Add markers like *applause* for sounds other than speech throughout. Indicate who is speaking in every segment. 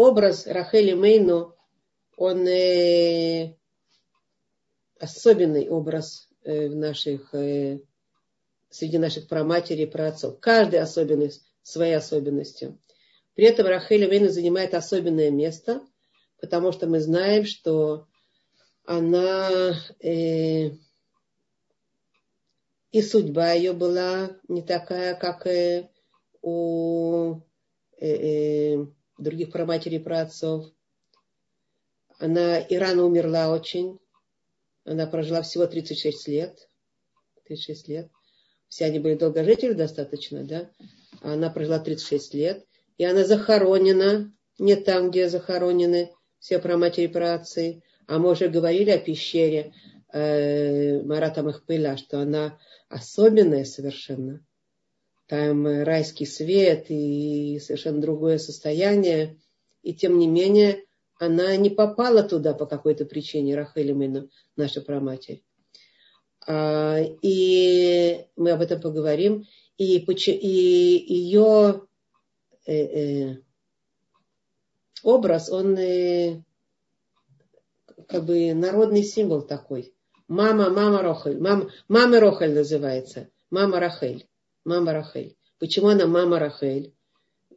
Speaker 1: образ Рахели Мейну, он э, особенный образ э, в наших, э, среди наших праматерей и праотцов. Каждый особенный своей особенностью. При этом Рахель Мейну занимает особенное место, потому что мы знаем, что она э, и судьба ее была не такая, как э, у э, э, других праматерей праотцов. Она и рано умерла очень. Она прожила всего 36 лет. 36 лет. Все они были долгожители достаточно, да? Она прожила 36 лет. И она захоронена не там, где захоронены все праматери праотцы. А мы уже говорили о пещере э, Марата Махпыля, что она особенная совершенно. Там райский свет и совершенно другое состояние. И тем не менее, она не попала туда по какой-то причине, Рахель именно, наша праматерь. А, и мы об этом поговорим. И, и ее э, э, образ, он э, как бы народный символ такой. Мама, мама Рохель. Мама, мама Рохель называется. Мама Рахель. Мама Рахель. Почему она мама Рахель?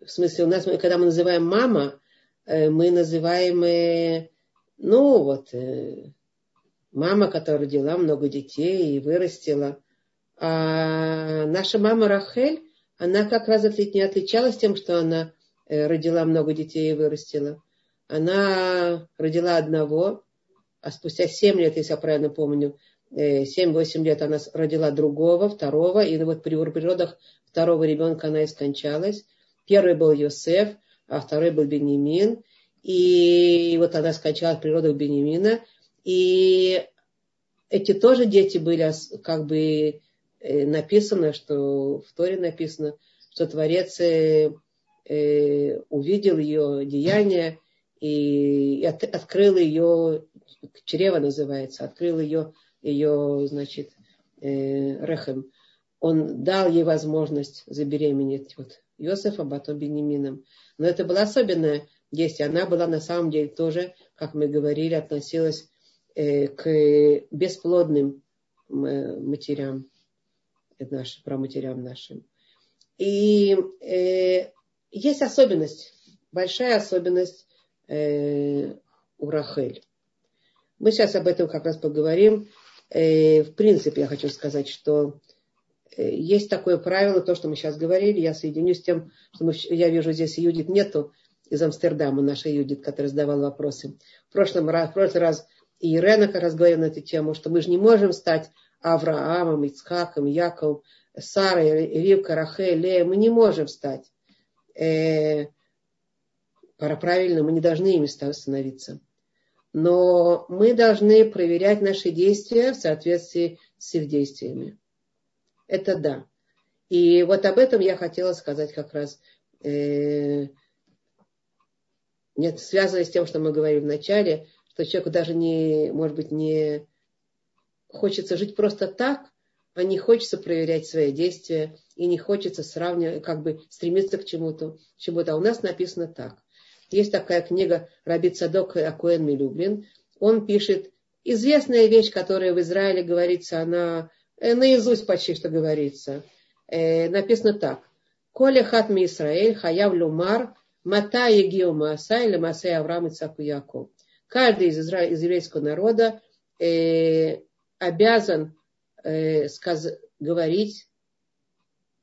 Speaker 1: В смысле, у нас, когда мы называем мама, э, мы называем, э, ну вот, э, мама, которая родила много детей и вырастила. А наша мама Рахель, она как раз не отличалась тем, что она родила много детей и вырастила. Она родила одного, а спустя 7 лет, если я правильно помню, 7-8 э, лет она родила другого, второго, и вот при родах второго ребенка она и скончалась. Первый был Йосеф, а второй был Бенемин. И вот она скончалась при родах Бенемина. И эти тоже дети были как бы э, написано, что в Торе написано, что Творец э, увидел ее деяния и открыл ее чрево называется, открыл ее, ее значит, э, Рехем. Он дал ей возможность забеременеть вот Йосефа, потом Бенемином. Но это было особенное действие. Она была на самом деле тоже, как мы говорили, относилась э, к бесплодным э, матерям, это наши, про матерям нашим. И э, есть особенность, большая особенность э, у Рахель. Мы сейчас об этом как раз поговорим. Э, в принципе, я хочу сказать, что э, есть такое правило, то, что мы сейчас говорили, я соединюсь с тем, что мы, я вижу здесь Юдит нету из Амстердама, наша Юдит, которая задавала вопросы. В, прошлом раз, в прошлый раз и Ирена как раз говорила на эту тему, что мы же не можем стать Авраамом, Ицхаком, Яковом, Сарой, Ривка, Рахель, Лея. Мы не можем стать. Э, правильно, мы не должны ими становиться но мы должны проверять наши действия в соответствии с их действиями. Это да. И вот об этом я хотела сказать как раз. Э, нет, связано с тем, что мы говорили в начале, что человеку даже не, может быть, не хочется жить просто так, а не хочется проверять свои действия и не хочется сравнивать, как бы стремиться к чему-то. чему-то. А у нас написано так. Есть такая книга Раби Цадок Акуэн Милюблин. Он пишет известная вещь, которая в Израиле говорится, она э, наизусть почти что говорится. Э, написано так. Коля хатми Исраэль хаяв лумар мата егио мааса или маасай Авраам Ицаку Яков. Каждый из, изра... из еврейского народа э, обязан э, сказ... говорить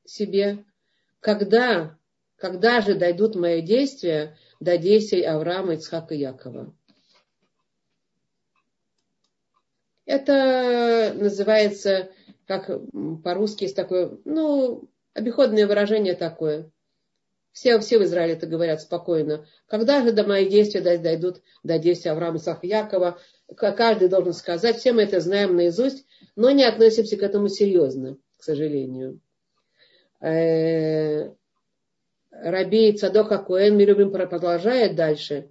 Speaker 1: себе, когда, когда же дойдут мои действия до действий Авраама, Ицхака и Якова. Это называется, как по-русски есть такое, ну, обиходное выражение такое. Все, все в Израиле это говорят спокойно. Когда же до мои действия дойдут до действия Авраама, Исаака, Якова? Каждый должен сказать. Все мы это знаем наизусть, но не относимся к этому серьезно, к сожалению. Э, Раби Цадока Куэн, мы любим, продолжает дальше.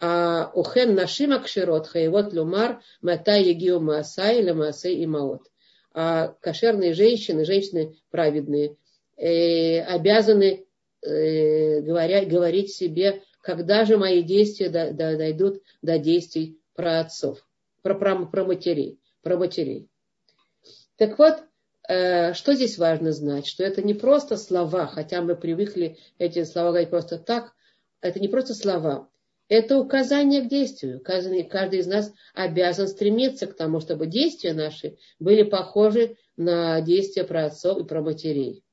Speaker 1: А ухен нашим акширот хаевот люмар мата егиу маасай или маасай имаот. А кошерные женщины, женщины праведные, э, обязаны э, говоря, говорить себе, когда же мои действия дойдут до действий про отцов, про, про, про матерей, про матерей. Так вот, что здесь важно знать? Что это не просто слова, хотя мы привыкли эти слова говорить просто так, это не просто слова, это указание к действию. Каждый, каждый из нас обязан стремиться к тому, чтобы действия наши были похожи на действия про отцов и про матерей.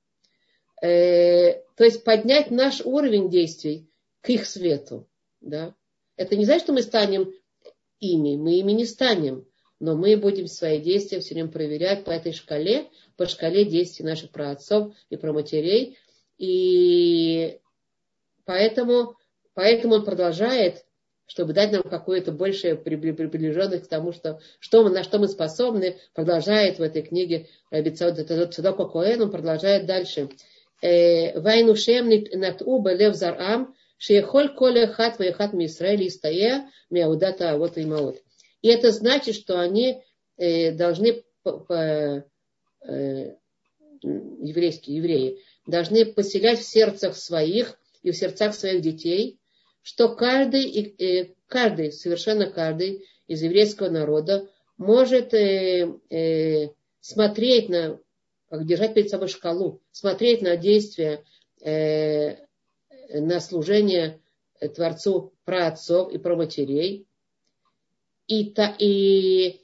Speaker 1: Э, то есть поднять наш уровень действий к их свету. Да? Это не значит, что мы станем ими, мы ими не станем, но мы будем свои действия все время проверять по этой шкале, по шкале действий наших праотцов и проматерей. И поэтому Поэтому он продолжает, чтобы дать нам какую-то большую приближенность к тому, что, что мы, на что мы способны, продолжает в этой книге Цедока Коэн, он продолжает дальше. «Э, Вайну шем нат уба лев зарам, шеехоль коле хат ваехат ми Исраэль истая мяудата вот и маот. И это значит, что они э, должны э, еврейские евреи должны поселять в сердцах своих и в сердцах своих детей что каждый, каждый, совершенно каждый из еврейского народа может э, э, смотреть на, как держать перед собой шкалу, смотреть на действия, э, на служение Творцу про отцов и про матерей. И, та, и,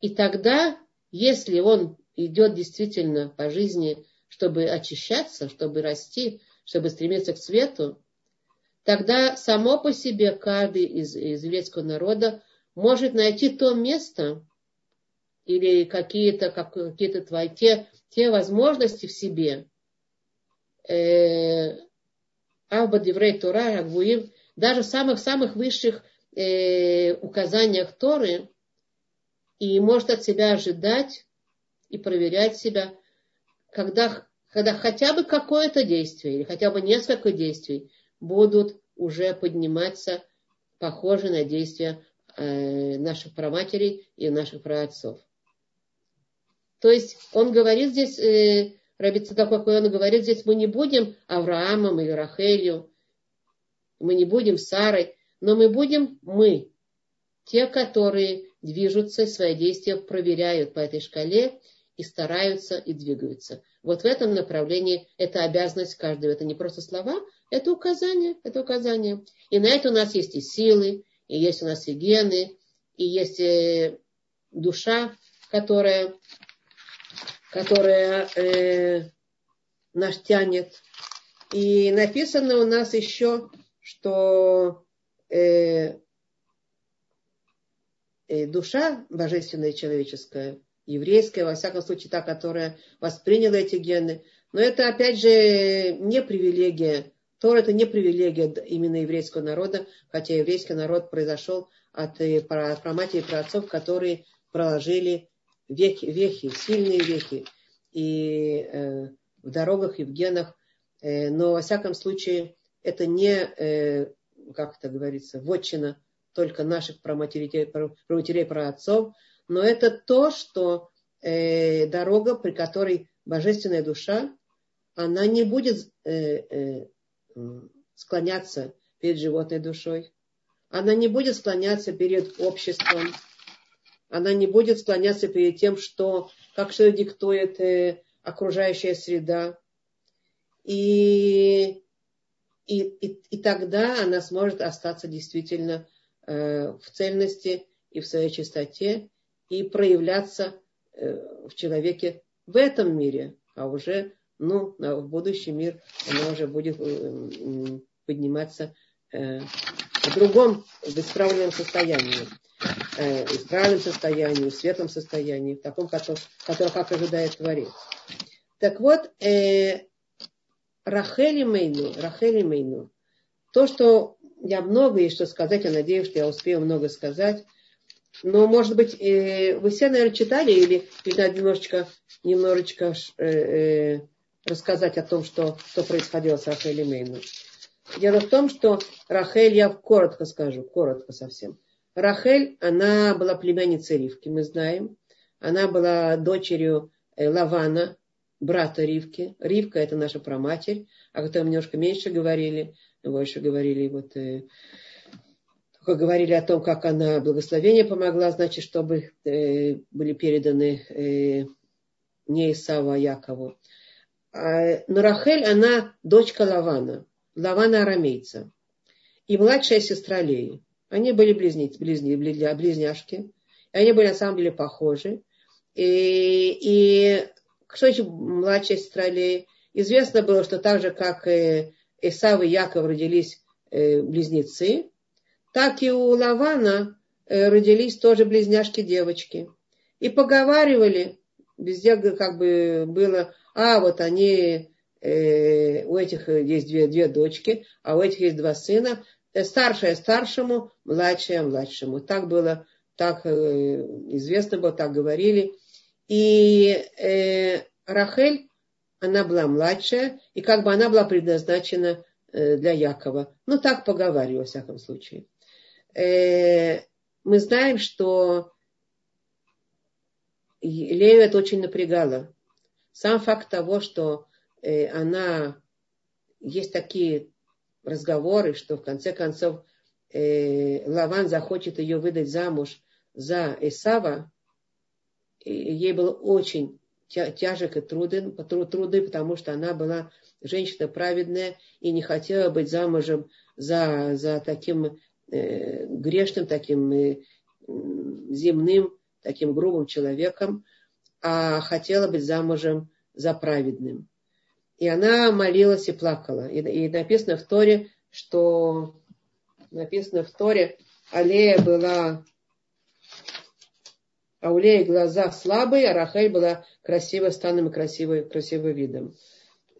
Speaker 1: и тогда, если он идет действительно по жизни, чтобы очищаться, чтобы расти, чтобы стремиться к свету, тогда само по себе каждый из, из еврейского народа может найти то место или какие-то какие твои те, те возможности в себе. Э, Абба Деврей Тура, Агвуим, даже самых-самых высших э, указаниях Торы, и может от себя ожидать и проверять себя, когда, когда хотя бы какое-то действие или хотя бы несколько действий будут уже подниматься похожи на действия э, наших праматерей и наших праотцов. То есть он говорит здесь, э, Раби такой он говорит здесь, мы не будем Авраамом или Рахелью, мы не будем Сарой, но мы будем мы, те, которые движутся, свои действия проверяют по этой шкале и стараются и двигаются. Вот в этом направлении это обязанность каждого. Это не просто слова, это указание, это указание. И на это у нас есть и силы, и есть у нас и гены, и есть э, душа, которая, которая э, нас тянет. И написано у нас еще, что э, э, душа божественная человеческая, еврейская, во всяком случае та, которая восприняла эти гены, но это опять же не привилегия. Тора это не привилегия именно еврейского народа, хотя еврейский народ произошел от э, праматери и праотцов, которые проложили вехи, вехи, сильные вехи. И э, в дорогах и в генах. Э, но во всяком случае это не, э, как это говорится, вотчина только наших праматерей, праматерей праотцов, но это то, что э, дорога, при которой божественная душа, она не будет э, э, склоняться перед животной душой. Она не будет склоняться перед обществом. Она не будет склоняться перед тем, что, как что диктует э, окружающая среда. И, и, и, и тогда она сможет остаться действительно э, в цельности и в своей чистоте и проявляться э, в человеке в этом мире, а уже ну, в будущий мир она уже будет э, подниматься э, в другом, в исправленном состоянии. Э, в исправленном состоянии, в светлом состоянии, в таком, который, который как ожидает Творец. Так вот, э, Рахели Мейну, Рахели Мейну, то, что я много есть что сказать, я надеюсь, что я успею много сказать, но, может быть, э, вы все, наверное, читали или, или немножечко, немножечко э, э, рассказать о том, что, что происходило с Рахель и Мейну. Дело в том, что Рахель, я коротко скажу, коротко совсем. Рахель, она была племянницей Ривки, мы знаем. Она была дочерью э, Лавана, брата Ривки. Ривка это наша проматерь, о которой мы немножко меньше говорили. больше говорили вот э, только говорили о том, как она благословение помогла, значит, чтобы э, были переданы э, не Исаву, а Якову. А, но Рахель, она дочка Лавана, Лавана арамейца. И младшая сестра Леи. Они были близнецы, близни, близняшки. И они были на самом деле похожи. И, и что еще младшая сестра Леи? Известно было, что так же, как Исав и Яков родились э, близнецы, так и у Лавана э, родились тоже близняшки девочки. И поговаривали, везде как бы было, а вот они, э, у этих есть две, две дочки, а у этих есть два сына, старшая старшему, младшая младшему. Так было, так известно было, так говорили. И Рахель она была младшая, и как бы она была предназначена э, для Якова. Ну, так поговариваю, во всяком случае. Э, мы знаем, что Лею это очень напрягало. Сам факт того, что э, она... Есть такие разговоры, что в конце концов Лаван захочет ее выдать замуж за Исава, ей было очень тяжек и труден, труды, потому что она была женщина праведная и не хотела быть замужем за, за таким э, грешным, таким э, земным, таким грубым человеком, а хотела быть замужем за праведным. И она молилась и плакала. И, и написано в Торе, что написано в Торе, Аллея была а у Леи глаза слабые, а Рахель была красивой станом и красивой, красивым видом.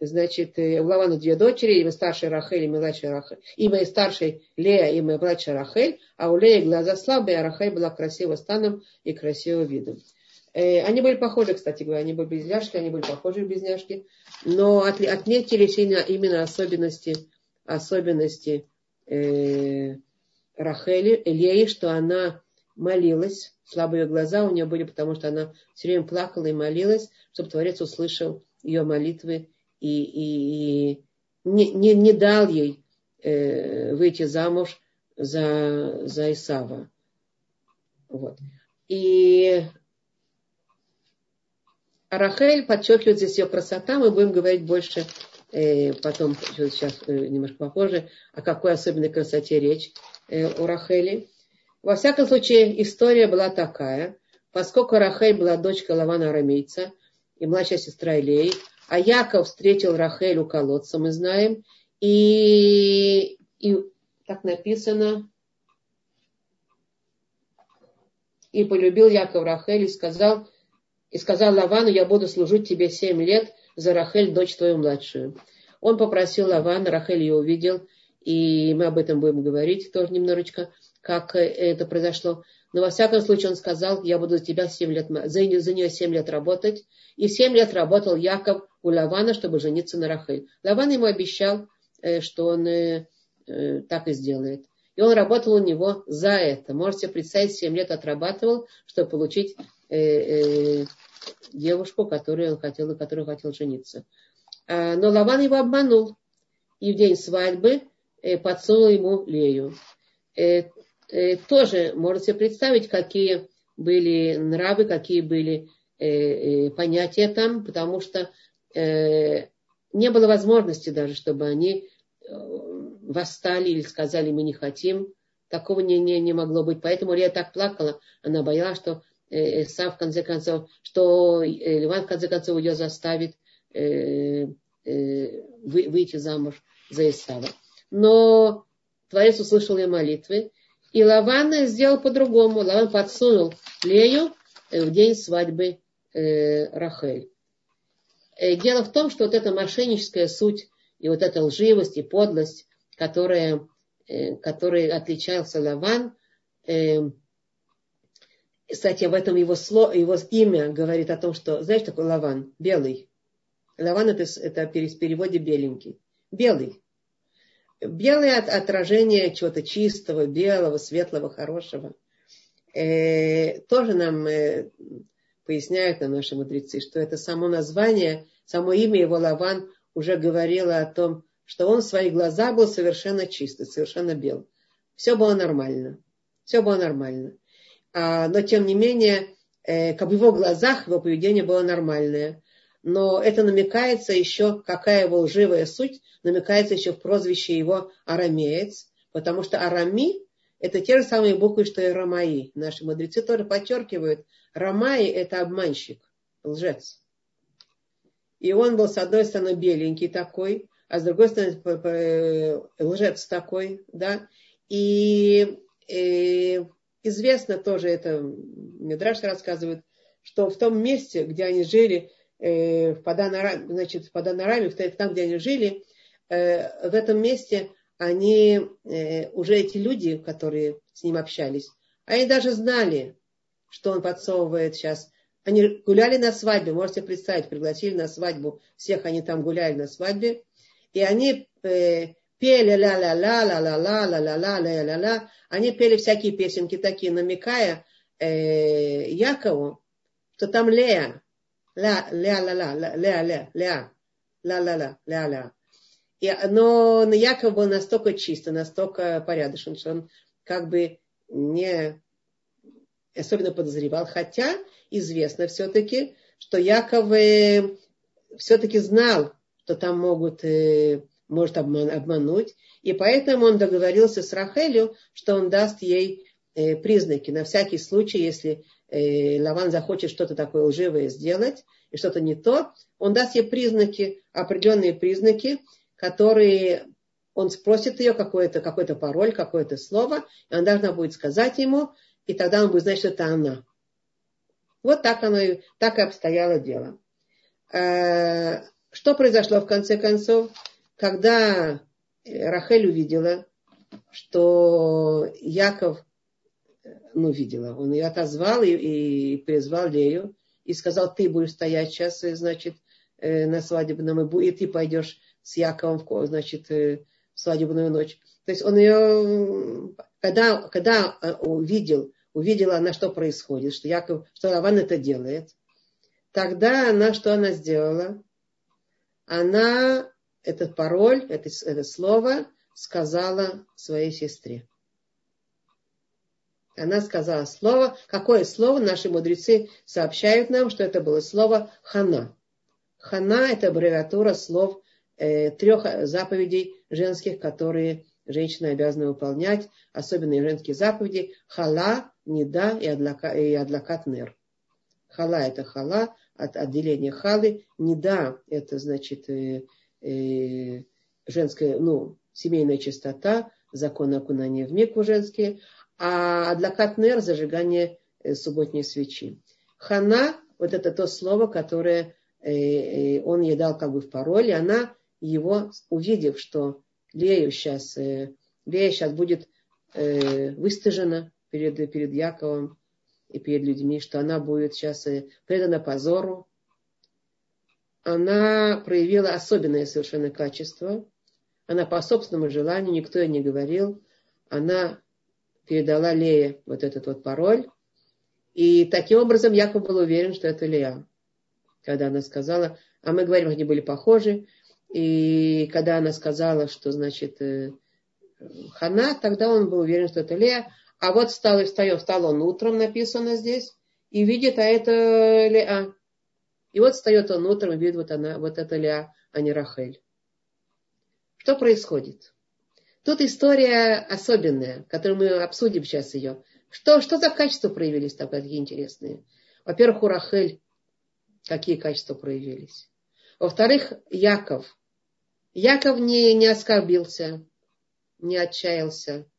Speaker 1: Значит, э, у Лавана две дочери, имя старшей Рахель, имя младшей Рахель. Имя старшей Лея, имя младшей Рахель, а у Леи глаза слабые, а Рахель была красивой станом и красивым видом. Э, они были похожи, кстати говоря, они были близняшки, они были похожи близняшки, но отметились именно особенности, особенности э, Рахели, Леи, что она молилась, слабые глаза у нее были, потому что она все время плакала и молилась, чтобы Творец услышал ее молитвы и, и, и не, не, не дал ей э, выйти замуж за, за Исава. Вот. И Рахель подчеркивает здесь ее красота. Мы будем говорить больше э, потом, сейчас э, немножко попозже, о какой особенной красоте речь э, у Рахели. Во всяком случае, история была такая. Поскольку Рахель была дочка Лавана Арамейца и младшая сестра Илей, а Яков встретил Рахель у колодца, мы знаем, и, и так написано, и полюбил Яков Рахель и сказал, и сказал Лавану, я буду служить тебе семь лет за Рахель, дочь твою младшую. Он попросил Лавана, Рахель ее увидел, и мы об этом будем говорить тоже немножечко как э, это произошло. Но во всяком случае он сказал, я буду за тебя 7 лет, за, за нее 7 лет работать. И 7 лет работал Яков у Лавана, чтобы жениться на Рахель. Лаван ему обещал, э, что он э, так и сделает. И он работал у него за это. Можете представить, 7 лет отрабатывал, чтобы получить девушку, которую он хотел, на которую хотел жениться. А, но Лаван его обманул. И в день свадьбы подсунул ему Лею. Э, тоже можете представить, какие были нравы, какие были э, э, понятия там, потому что не было возможности даже, чтобы они восстали или сказали, мы не хотим. Такого не, не, не могло быть. Поэтому Лея так плакала. Она боялась, что Сав в конце концов, что Ливан в конце концов ее заставит выйти замуж за Исава. Но Творец услышал ее молитвы, и Лаван сделал по-другому. Лаван подсунул Лею э, в день свадьбы э, Рахель. Э, дело в том, что вот эта мошенническая суть и вот эта лживость и подлость, которая, э, которой отличался Лаван, кстати, об этом его, слово, его имя говорит о том, что, знаешь, такой Лаван? Белый. Лаван это, это в переводе беленький. Белый белое отражение чего-то чистого, белого, светлого, хорошего. Э, тоже нам э, поясняют нам наши мудрецы, что это само название, само имя его Лаван уже говорило о том, что он в своих глазах был совершенно чистый, совершенно бел. Все было нормально. Все было нормально. А, но тем не менее, э, как в его глазах его поведение было нормальное. Но это намекается еще, какая его лживая суть, намекается еще в прозвище его арамеец, потому что арами – это те же самые буквы, что и рамаи. Наши мудрецы тоже подчеркивают, рамаи – это обманщик, лжец. И он был, с одной стороны, беленький такой, а с другой стороны, лжец такой, да. И, и известно тоже, это Медраш рассказывает, что в том месте, где они жили, э, в Паданараме, значит, в Паданараме, там, где они жили, э, в этом месте они, э, уже эти люди, которые с ним общались, они даже знали, что он подсовывает сейчас. Они гуляли на свадьбе, можете представить, пригласили на свадьбу, всех они там гуляли на свадьбе, и они э, пели ля-ля-ля-ля-ля-ля-ля-ля-ля-ля-ля, они пели всякие песенки такие, намекая Якову, что там Лея, ля, ля, ля, ля, ля, ля, ля, ля, ля, ля, ля, ля. И, но Яков был настолько чисто, настолько порядочен, что он как бы не особенно подозревал, хотя известно все-таки, что Яков все-таки знал, что там могут, э, может обман, обмануть, и поэтому он договорился с Рахелью, что он даст ей э, признаки. На всякий случай, если Лаван захочет что-то такое лживое сделать и что-то не то, он даст ей признаки, определенные признаки, которые он спросит ее какой-то какой пароль, какое-то слово, и она должна будет сказать ему, и тогда он будет знать, что это она. Вот так оно и, так и обстояло дело. Э, что произошло в конце концов, когда Рахель увидела, что Яков, ну, видела, он ее отозвал и, и призвал Лею и сказал, ты будешь стоять сейчас, значит, э, на свадебном, и ты пойдешь с Яковом, значит, э, в свадебную ночь. То есть он ее, когда, когда увидел, увидела она, что происходит, что Яков, что Лаван это делает, тогда она, что она сделала? Она этот пароль, это, это слово сказала своей сестре. Она сказала слово. Какое слово? Наши мудрецы сообщают нам, что это было слово хана. Хана – это аббревиатура слов э, трех заповедей женских, которые женщина обязана выполнять, особенные женские заповеди. Хала, Неда и, адлака, и адлакат нер. Хала это хала, от отделения халы. Неда это значит э, э, женская, ну, семейная чистота, закон окунания в мекву женские, а адлакат нер зажигание э, субботней свечи. Хана, вот это то слово, которое э, э, он ей дал как бы в пароль, и она его, увидев, что Лею сейчас, Лея сейчас будет выстыжена, перед, перед Яковом и перед людьми, что она будет сейчас предана позору. Она проявила особенное совершенно качество. Она по собственному желанию, никто ей не говорил, она передала Лее вот этот вот пароль. И таким образом Яков был уверен, что это Лея. Когда она сказала, а мы говорим, они были похожи. И когда она сказала, что значит э, Хана, тогда он был уверен, что это Лея. А вот встал и встает, встал он утром, написано здесь, и видит, а это Леа. И вот встает он утром и видит, вот она, вот это Леа, а не Рахель. Что происходит? Тут история особенная, которую мы обсудим сейчас ее. Что, что за качества проявились там такие интересные? Во-первых, у Рахель какие качества проявились. Во-вторых, Яков. Яков не, не оскорбился, не отчаялся,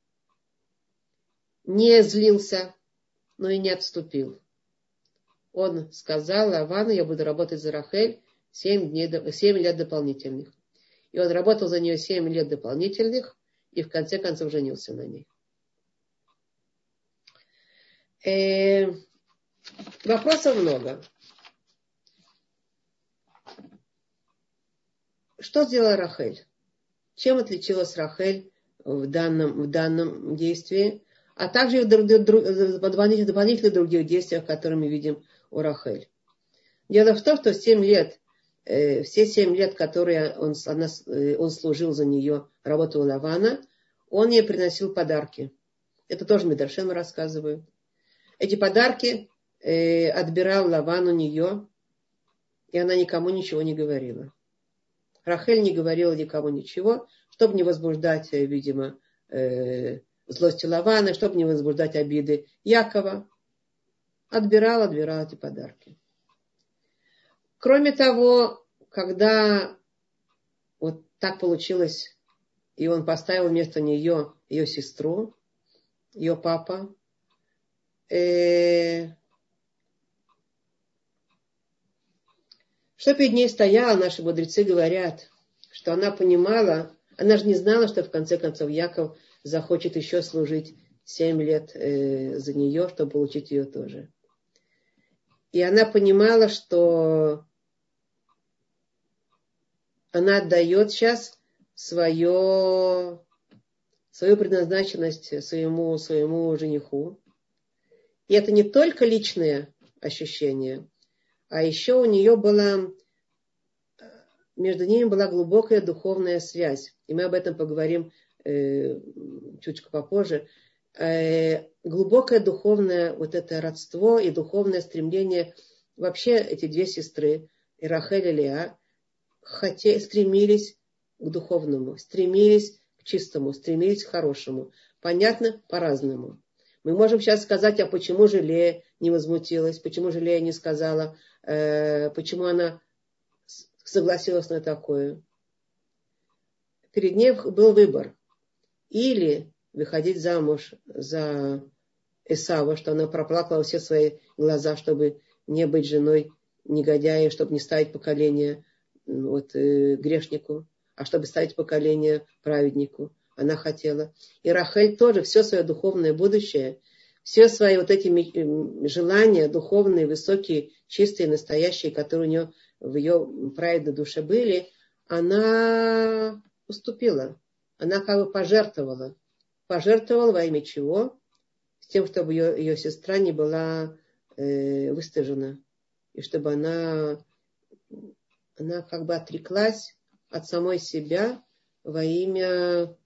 Speaker 1: не злился, но и не отступил. Он сказал Лавану, я буду работать за Рахель 7, дней, 7 лет дополнительных. И он работал за нее 7 лет дополнительных и в конце концов женился на ней. Э, вопросов много. Что сделала Рахель? Чем отличилась Рахель в данном, в данном действии? а также в дополнительных других действиях, которые мы видим у Рахель. Дело в том, что 7 лет э, все семь лет, которые он, она, э, он служил за нее, работал у Лавана, он ей приносил подарки. Это тоже Медаршем рассказывают. Эти подарки э, отбирал Лаван у нее, и она никому ничего не говорила. Рахель не говорила никому ничего, чтобы не возбуждать, э, видимо, э, злости Лавана, чтобы не возбуждать обиды Якова. Отбирал, отбирал эти подарки. Кроме того, когда вот так получилось, и он поставил вместо нее ее сестру, ее папа, э, что перед ней стояло, наши мудрецы говорят, что она понимала, она же не знала, что в конце концов Яков захочет еще служить семь лет э, за нее, чтобы получить ее тоже. И она понимала, что она отдает сейчас свое, свою предназначенность своему, своему жениху. И это не только личное ощущение, а еще у нее была, между ними была глубокая духовная связь. И мы об этом поговорим э, чуть попозже. Э, глубокое духовное вот это родство и духовное стремление. Вообще эти две сестры, Ирахель и Леа, хотели, стремились к духовному, стремились к чистому, стремились к хорошему. Понятно? По-разному. Мы можем сейчас сказать, а почему же Лея не возмутилась, почему же Лея не сказала, э, почему она согласилась на такое. Перед ней был выбор. Или выходить замуж за Исава, что она проплакала все свои глаза, чтобы не быть женой негодяя, чтобы не ставить поколение вот, э, грешнику, а чтобы ставить поколение праведнику. Она хотела. И Рахель тоже все свое духовное будущее, все свои вот эти желания духовные, высокие, чистые, настоящие, которые у нее в ее праведной душе были, она уступила. Она как бы пожертвовала пожертвовал во имя чего? С тем, чтобы ее, ее сестра не была э, выстыжена. И чтобы она, она как бы отреклась от самой себя во имя,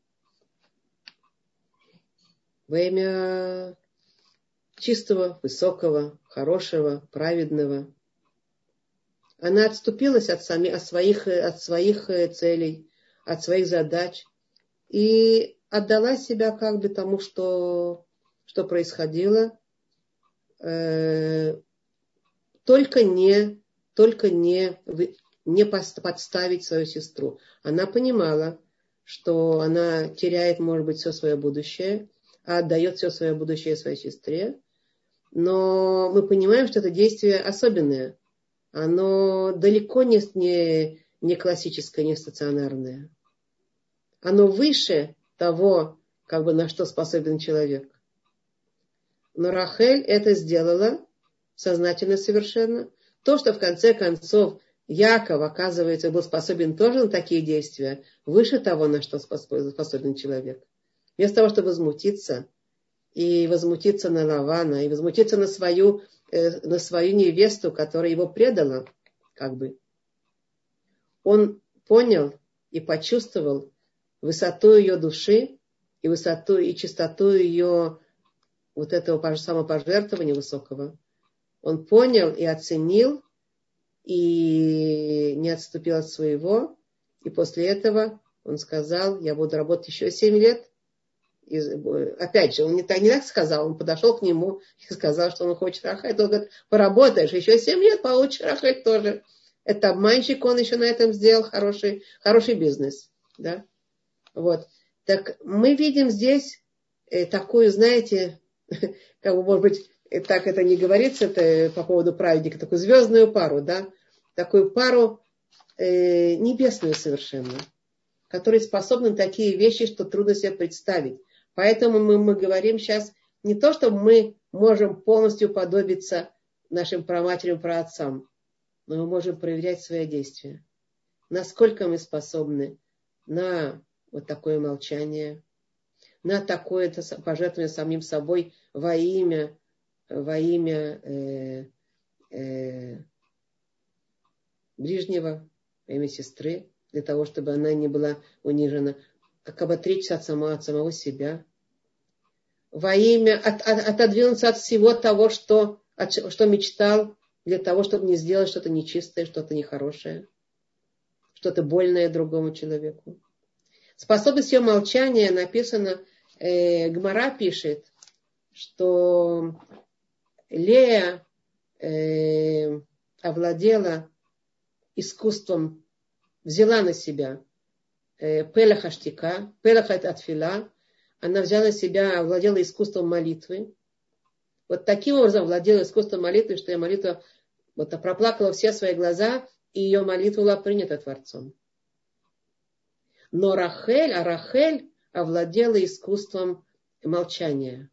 Speaker 1: во имя чистого, высокого, хорошего, праведного. Она отступилась от, сами, от, своих, от своих э, целей, от своих задач. И отдала себя как бы тому, что, что происходило, э, только не, только не, не подставить свою сестру. Она понимала, что она теряет, может быть, все свое будущее, а отдает все свое будущее своей сестре. Но мы понимаем, что это действие особенное. Оно далеко не, не, не классическое, не стационарное. Оно выше того, как бы на что способен человек. Но Рахель это сделала сознательно совершенно. То, что в конце концов Яков, оказывается, был способен тоже на такие действия, выше того, на что способен человек. Вместо того, чтобы возмутиться, и возмутиться на Лавана, и возмутиться на свою, э, на свою невесту, которая его предала, как бы. Он понял и почувствовал, высоту ее души и высоту и чистоту ее вот этого самопожертвования высокого, он понял и оценил, и не отступил от своего. И после этого он сказал, я буду работать еще семь лет. И, опять же, он не так, не так сказал, он подошел к нему и сказал, что он хочет рахать. Он говорит, поработаешь еще семь лет, получишь рахать тоже. Это обманщик, он еще на этом сделал хороший, хороший бизнес. Да? Вот. Так мы видим здесь э, такую, знаете, *laughs* как бы, может быть, э, так это не говорится, это по поводу праведника, такую звездную пару, да, такую пару э, небесную совершенно, которые способны такие вещи, что трудно себе представить. Поэтому мы, мы говорим сейчас не то, что мы можем полностью подобиться нашим праматерям, праотцам, но мы можем проверять свои действия. Насколько мы способны на вот такое молчание, на такое пожертвование самим собой во имя, во имя э, э, ближнего, во имя сестры, для того, чтобы она не была унижена, как отречься от самого, от самого себя, во имя от, от, отодвинуться от всего того, что, от, что мечтал, для того, чтобы не сделать что-то нечистое, что-то нехорошее, что-то больное другому человеку. Способность ее молчания написано, э, Гмара пишет, что Лея э, овладела искусством, взяла на себя э, Пелах Аштика, Пелах Атфила, она взяла на себя, овладела искусством молитвы. Вот таким образом владела искусством молитвы, что я молитва вот проплакала все свои глаза, и ее молитва была принята Творцом. Но Рахель, а Рахель овладела искусством молчания.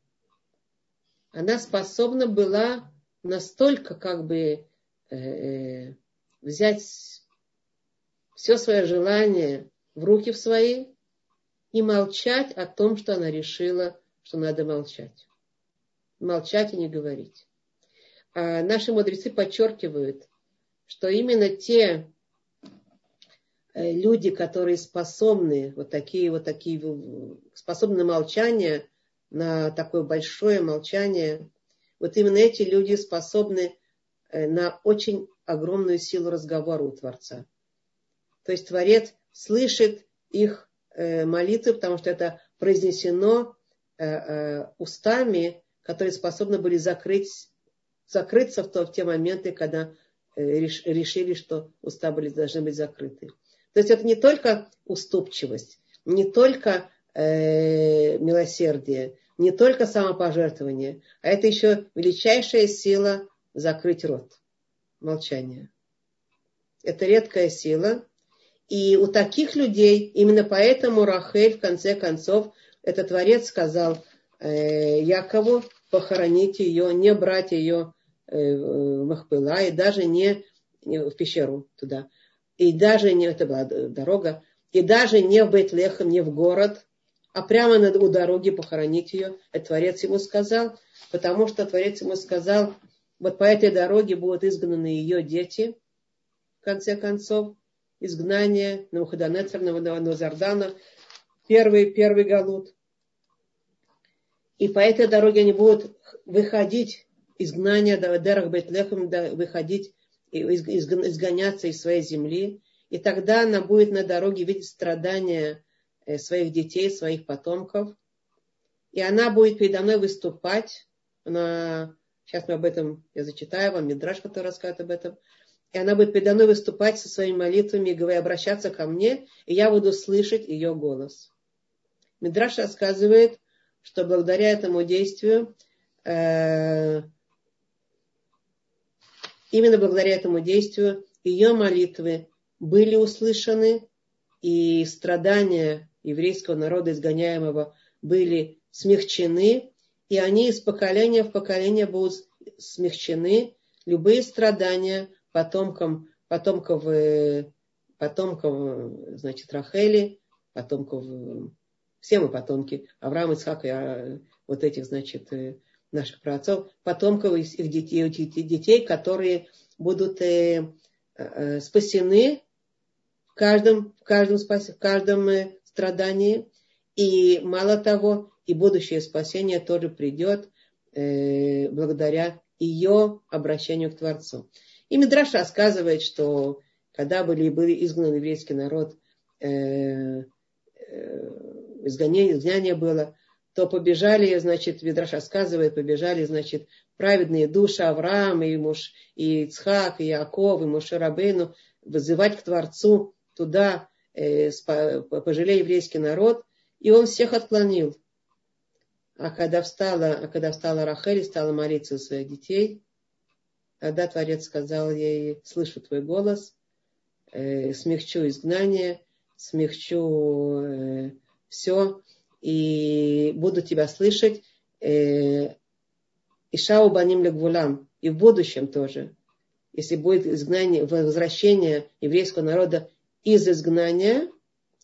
Speaker 1: Она способна была настолько как бы э, э взять все свое желание в руки в свои и молчать о том, что она решила, что надо молчать. Молчать и не говорить. А наши мудрецы подчеркивают, что именно те люди, которые способны, вот такие вот такие, способны на молчание, на такое большое молчание, вот именно эти люди способны э, на очень огромную силу разговора у Творца. То есть Творец слышит их э, молитвы, потому что это произнесено устами, которые способны были закрыть, закрыться в, то, в те моменты, когда решили, что уста были, должны быть закрыты. То есть это не только уступчивость, не только э, милосердие, не только самопожертвование, а это еще величайшая сила закрыть рот. Молчание. Это редкая сила. И у таких людей, именно поэтому Рахель, в конце концов, этот творец сказал э, Якову, похоронить ее, не брать ее э, в Махпыла, и даже не в пещеру туда. И даже не, это была дорога, и даже не в Бейтлехам, не в город, а прямо над, у дороги похоронить ее. Это Творец ему сказал, потому что Творец ему сказал, вот по этой дороге будут изгнаны ее дети, в конце концов, изгнание Навуходонецер, Назардана, первый, первый галут. И по этой дороге они будут выходить, изгнание Дерах Бетлехам, выходить, изгоняться из своей земли. И тогда она будет на дороге видеть страдания Э, своих детей, своих потомков. И она будет передо мной выступать. Она, сейчас мы об этом, я зачитаю вам, Мидраш, который рассказывает об этом. И она будет передо мной выступать со своими молитвами и обращаться ко мне, и я буду слышать ее голос. Мидраш рассказывает, что благодаря этому действию, э, именно благодаря этому действию, ее молитвы были услышаны, и страдания еврейского народа, изгоняемого, были смягчены, и они из поколения в поколение будут смягчены. Любые страдания потомкам, потомков, э, потомков значит, Рахели, потомков, все мы потомки, Авраам, Ицхак и а, вот этих, значит, э, наших праотцов, потомков их детей, детей, которые будут э, спасены в каждом, в каждом, в каждом страдании. И мало того, и будущее спасение тоже придет э, благодаря ее обращению к Творцу. И Мидраш рассказывает, что когда были, были изгнаны еврейский народ, э, э, изгонение, изгнание было, то побежали, значит, Мидраш рассказывает, побежали, значит, праведные души Авраам, и, Муш, и Ицхак, и Яков, и Мушарабейну вызывать к Творцу туда, Э, пожалей еврейский народ, и он всех отклонил. А когда встала, а когда встала Рахель и стала молиться за своих детей, тогда Творец сказал ей, слышу твой голос, э, смягчу изгнание, смягчу э, все, и буду тебя слышать. Э, Ишау баним легвулам, и в будущем тоже, если будет изгнание, возвращение еврейского народа из изгнания,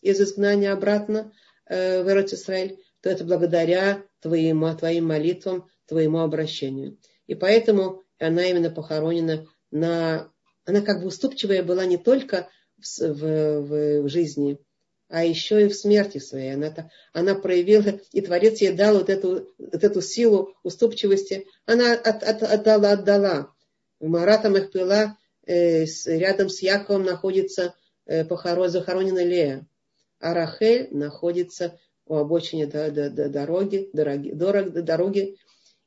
Speaker 1: из изгнания обратно э, в Израиль, то это благодаря твоим, твоим молитвам, твоему обращению. И поэтому она именно похоронена на... Она как бы уступчивая была не только в, в, в жизни, а еще и в смерти своей. Она, она проявила, и Творец ей дал вот эту, вот эту силу уступчивости. Она от, от, отдала, отдала. В их пила, э, с, рядом с Яковом находится э, похорон, захоронена Лея. А Рахель находится у обочине до, до, до дороги, дороги, дорог, дороги.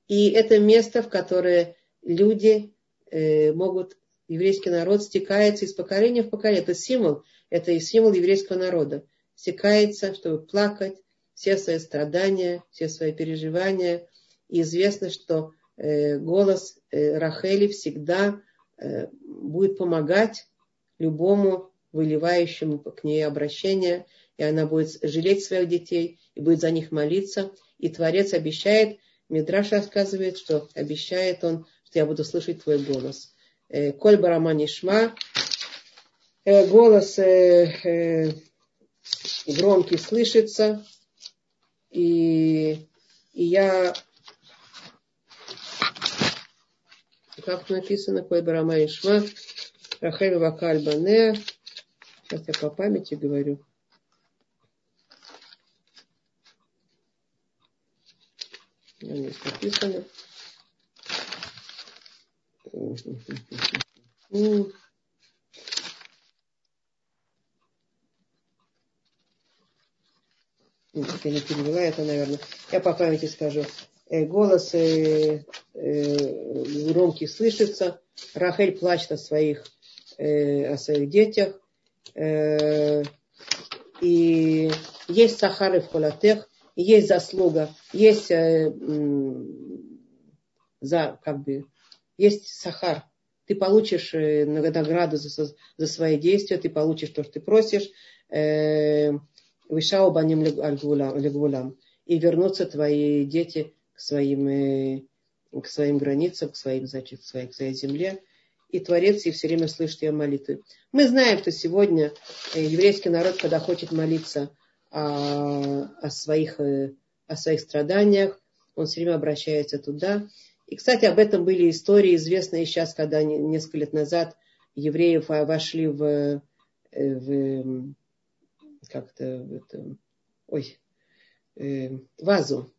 Speaker 1: И это место, в которое люди э, могут, еврейский народ стекается из поколения в поколение. Это символ, это и символ еврейского народа. Стекается, чтобы плакать, все свои страдания, все свои переживания. И известно, что э, голос э, Рахели всегда э, будет помогать любому выливающему к ней обращение, и она будет жалеть своих детей, и будет за них молиться. И Творец обещает, Мидраш рассказывает, что обещает он, что я буду слышать твой голос. Э, Коль Бараманишма, голос э, громкий слышится, и, и я как написано, Коль Бараманишма, Рахель Вакаль Бане, сейчас я по памяти говорю, Здесь написано. *laughs* Я не перевела это, наверное. Я по памяти скажу. Э, голос э, э, громкий слышится. Рахель плачет о своих, о своих детях. И есть сахары в холотех есть заслуга, есть за, как бы, есть сахар. Ты получишь награду за, за свои действия, ты получишь то, что ты просишь. Вышау баним. И вернутся твои дети к своим, э, к своим границам, к своим, значит, к своей, к своей земле. И Творец и все время слышит ее молитвы. Мы знаем, что сегодня э, еврейский народ, когда хочет молиться о, о, своих, э, о своих страданиях, он все время обращается туда. И, кстати, об этом были истории, известные сейчас, когда несколько лет назад евреи вошли в, в как-то это, ой, э, в Азу.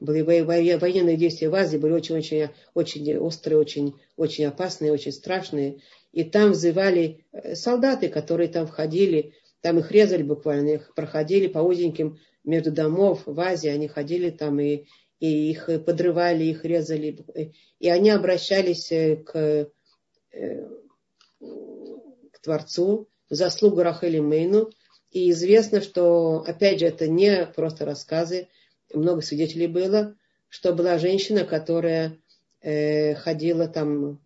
Speaker 1: Были военные действия в Азии, были очень-очень очень острые, очень, очень опасные, очень страшные. И там взывали солдаты, которые там входили, там их резали буквально, их проходили по узеньким между домов в Азии, они ходили там и, и их подрывали, их резали. И они обращались э, к, э, к Творцу в заслугу Рахели Мейну. И известно, что, опять же, это не просто рассказы, много свидетелей было, что была женщина, которая э, ходила там,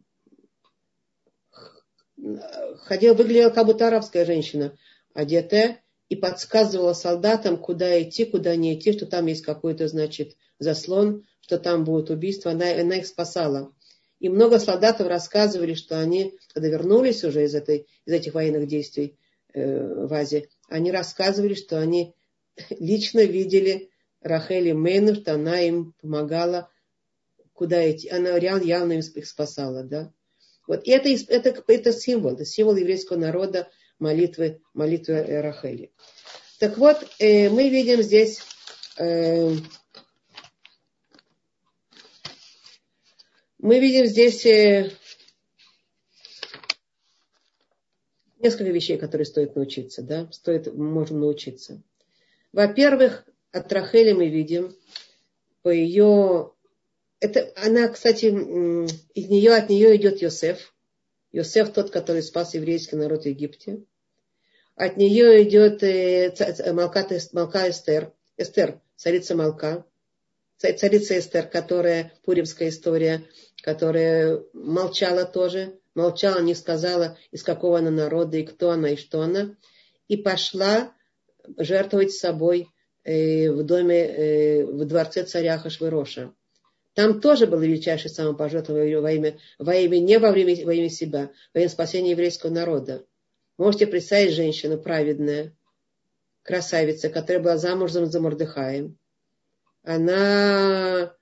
Speaker 1: ходила, выглядела как будто арабская женщина, одетая, и подсказывала солдатам, куда идти, куда не идти, что там есть какой-то, значит, заслон, что там будет убийство. Она, она их спасала. И много солдатов рассказывали, что они, когда вернулись уже из, этой, из этих военных действий э, в Азии, они рассказывали, что они *laughs* лично видели Рахели Мейну, что она им помогала, куда идти. Она реально явно их спасала. Да? Вот. Это, это, это символ, это символ еврейского народа, молитвы, молитвы Рахели. Так вот, э, мы видим здесь э, мы видим здесь э, несколько вещей, которые стоит научиться, да, стоит, можем научиться. Во-первых, от Рахели мы видим по ее, это она, кстати, из нее, от нее идет Йосеф. Йосеф тот, который спас еврейский народ в Египте. От нее идет э, Малка, Малка Эстер, Эстер, царица Малка, царица Эстер, которая, пуримская история, которая молчала тоже, молчала, не сказала, из какого она народа, и кто она, и что она, и пошла жертвовать собой э, в доме, э, в дворце царя Хашвироша. Там тоже было величайшее самопожертвование во имя, во имя не во время во имя себя, во имя спасения еврейского народа. Можете представить женщину праведная, красавица, которая была замужем за Мордыхаем. Она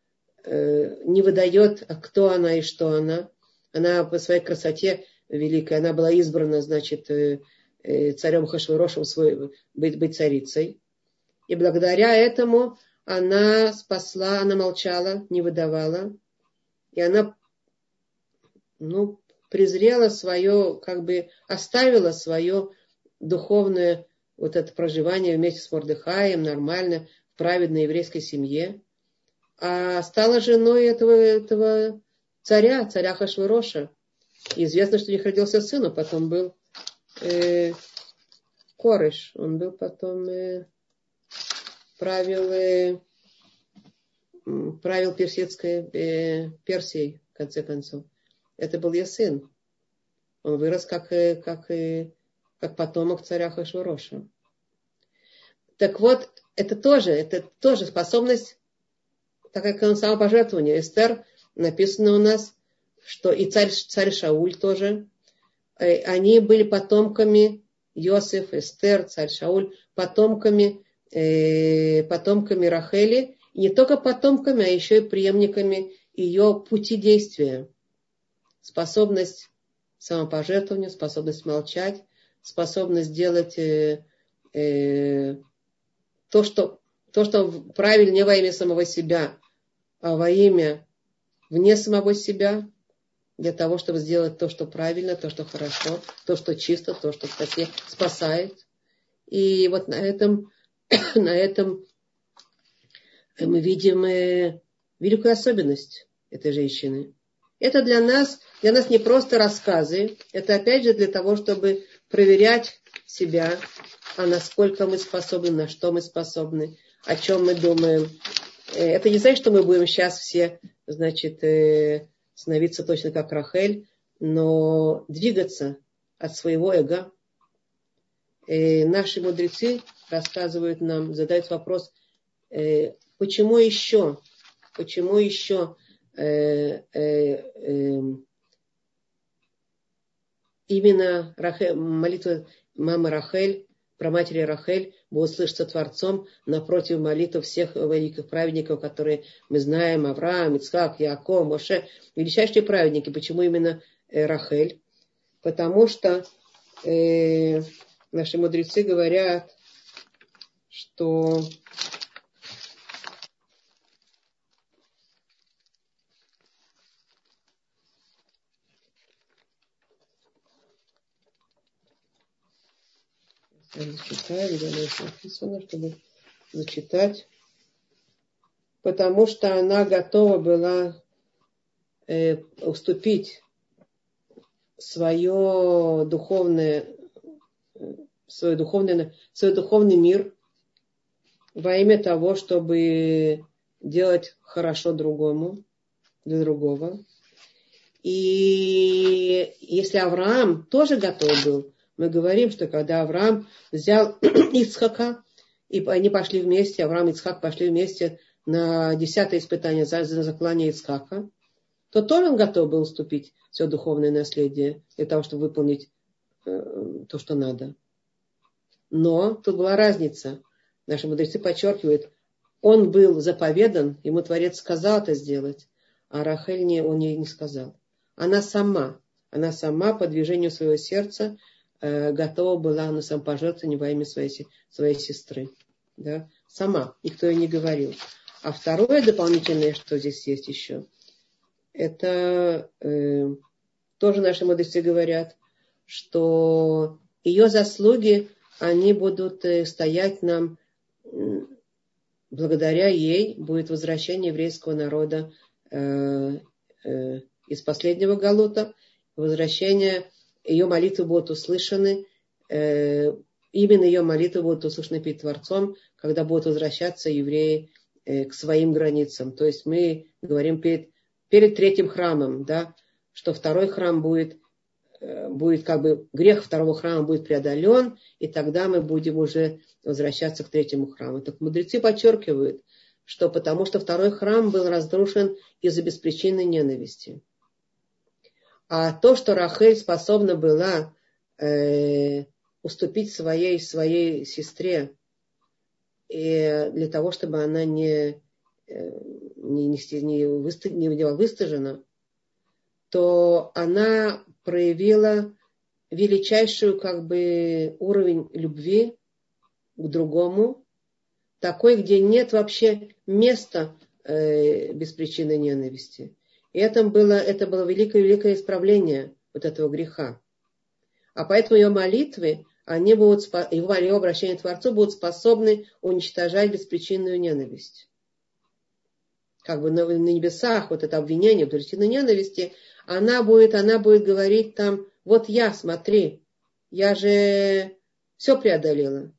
Speaker 1: э, не выдает, кто она и что она. Она по своей красоте великой, она была избрана, значит, э, э, царем Хашвирошем свой, быть, быть царицей. И благодаря этому она спасла, она молчала, не выдавала. И она ну, презрела свое, как бы оставила свое духовное вот это проживание вместе с Мордыхаем нормально в праведной еврейской семье, а стала женой этого, этого царя, царя Хашвироша. известно, что у них родился сын, а потом был э, Корыш, он был потом э, правил, э, правил персидской э, Персией, в конце концов. Это был ее сын. Он вырос как, э, как, э, как потомок царя Хашвироша. Так вот, это тоже, это тоже способность, такая как самопожертвование. Эстер написано у нас, что и царь, царь Шауль тоже, э, они были потомками Йосиф, Эстер, царь Шауль, потомками, э, потомками Рахели, не только потомками, а еще и преемниками ее пути действия. Способность самопожертвования, способность молчать, способность делать э, э, то, что, то, что правильно не во имя самого себя, а во имя вне самого себя, для того, чтобы сделать то, что правильно, то, что хорошо, то, что чисто, то, что кстати, спасает. И вот на этом, *coughs* на этом мы видим э, великую особенность этой женщины. Это для нас, для нас не просто рассказы, это опять же для того, чтобы проверять себя, а насколько мы способны, на что мы способны, о чем мы думаем. Э, это не значит, что мы будем сейчас все, значит, э, становиться точно как Рахель, но двигаться от своего эго. И наши мудрецы рассказывают нам, задают вопрос, э, почему еще, почему еще э, э, э, именно Рахель, молитва мамы Рахель, про матери Рахель, будет слышаться Творцом напротив молитв всех великих праведников, которые мы знаем, Авраам, Ицхак, Яков, Моше, величайшие праведники. Почему именно э, Рахель? Потому что э, наши мудрецы говорят, что Я зачитаю, где она написано, чтобы зачитать. Потому что она готова была э, уступить свое духовное, свой духовный, свой духовный мир во имя того, чтобы делать хорошо другому, для другого. И если Авраам тоже готов был мы говорим, что когда Авраам взял *clears throat* Ицхака, и они пошли вместе, Авраам и Ицхак пошли вместе на десятое испытание за, за заклание Ицхака, то тоже он готов был уступить все духовное наследие для того, чтобы выполнить э, то, что надо. Но тут была разница. Наши мудрецы подчеркивают, он был заповедан, ему Творец сказал это сделать, а Рахель не, он ей не сказал. Она сама, она сама по движению своего сердца готова была на самопожертвование во имя своей, своей сестры. Да? Сама, никто ей не говорил. А второе дополнительное, что здесь есть еще, это э, тоже наши мудрецы говорят, что ее заслуги, они будут э, стоять нам, благодаря ей будет возвращение еврейского народа э, э, из последнего галута, возвращение ее молитвы будут услышаны, э, именно ее молитвы будут услышаны перед Творцом, когда будут возвращаться евреи э, к своим границам. То есть мы говорим перед, перед третьим храмом, да, что второй храм будет, э, будет как бы, грех второго храма будет преодолен, и тогда мы будем уже возвращаться к третьему храму. Так мудрецы подчеркивают, что потому что второй храм был разрушен из-за беспричинной ненависти. А то, что Рахель способна была э, уступить своей, своей сестре и для того, чтобы она не, э, не, не, не, не была выстажена, то она проявила величайшую как бы уровень любви к другому, такой, где нет вообще места э, без причины ненависти. И это было, это было великое-великое исправление вот этого греха. А поэтому ее молитвы, они будут, его, его обращение к Творцу будут способны уничтожать беспричинную ненависть. Как бы на, на небесах вот это обвинение в причинной ненависти, она будет, она будет говорить там, вот я, смотри, я же все преодолела.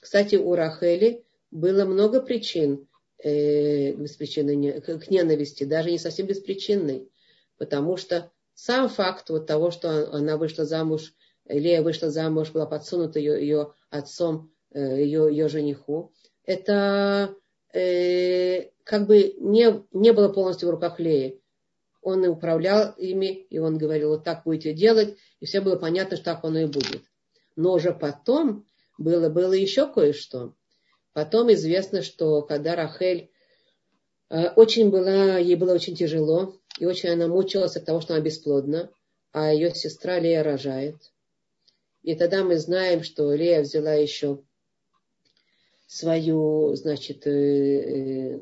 Speaker 1: Кстати, у Рахели было много причин э, беспричинной, к ненависти, даже не совсем беспричинной, потому что сам факт вот того, что она вышла замуж, Лея вышла замуж, была подсунута ее, ее отцом, э, ее, ее жениху, это э, как бы не, не было полностью в руках Леи. Он и управлял ими, и он говорил, вот так будете делать, и все было понятно, что так оно и будет. Но уже потом было, было еще кое-что. Потом известно, что когда Рахель э, очень была, ей было очень тяжело, и очень она мучилась от того, что она бесплодна, а ее сестра Лея рожает. И тогда мы знаем, что Лея взяла еще свою, значит, э, э,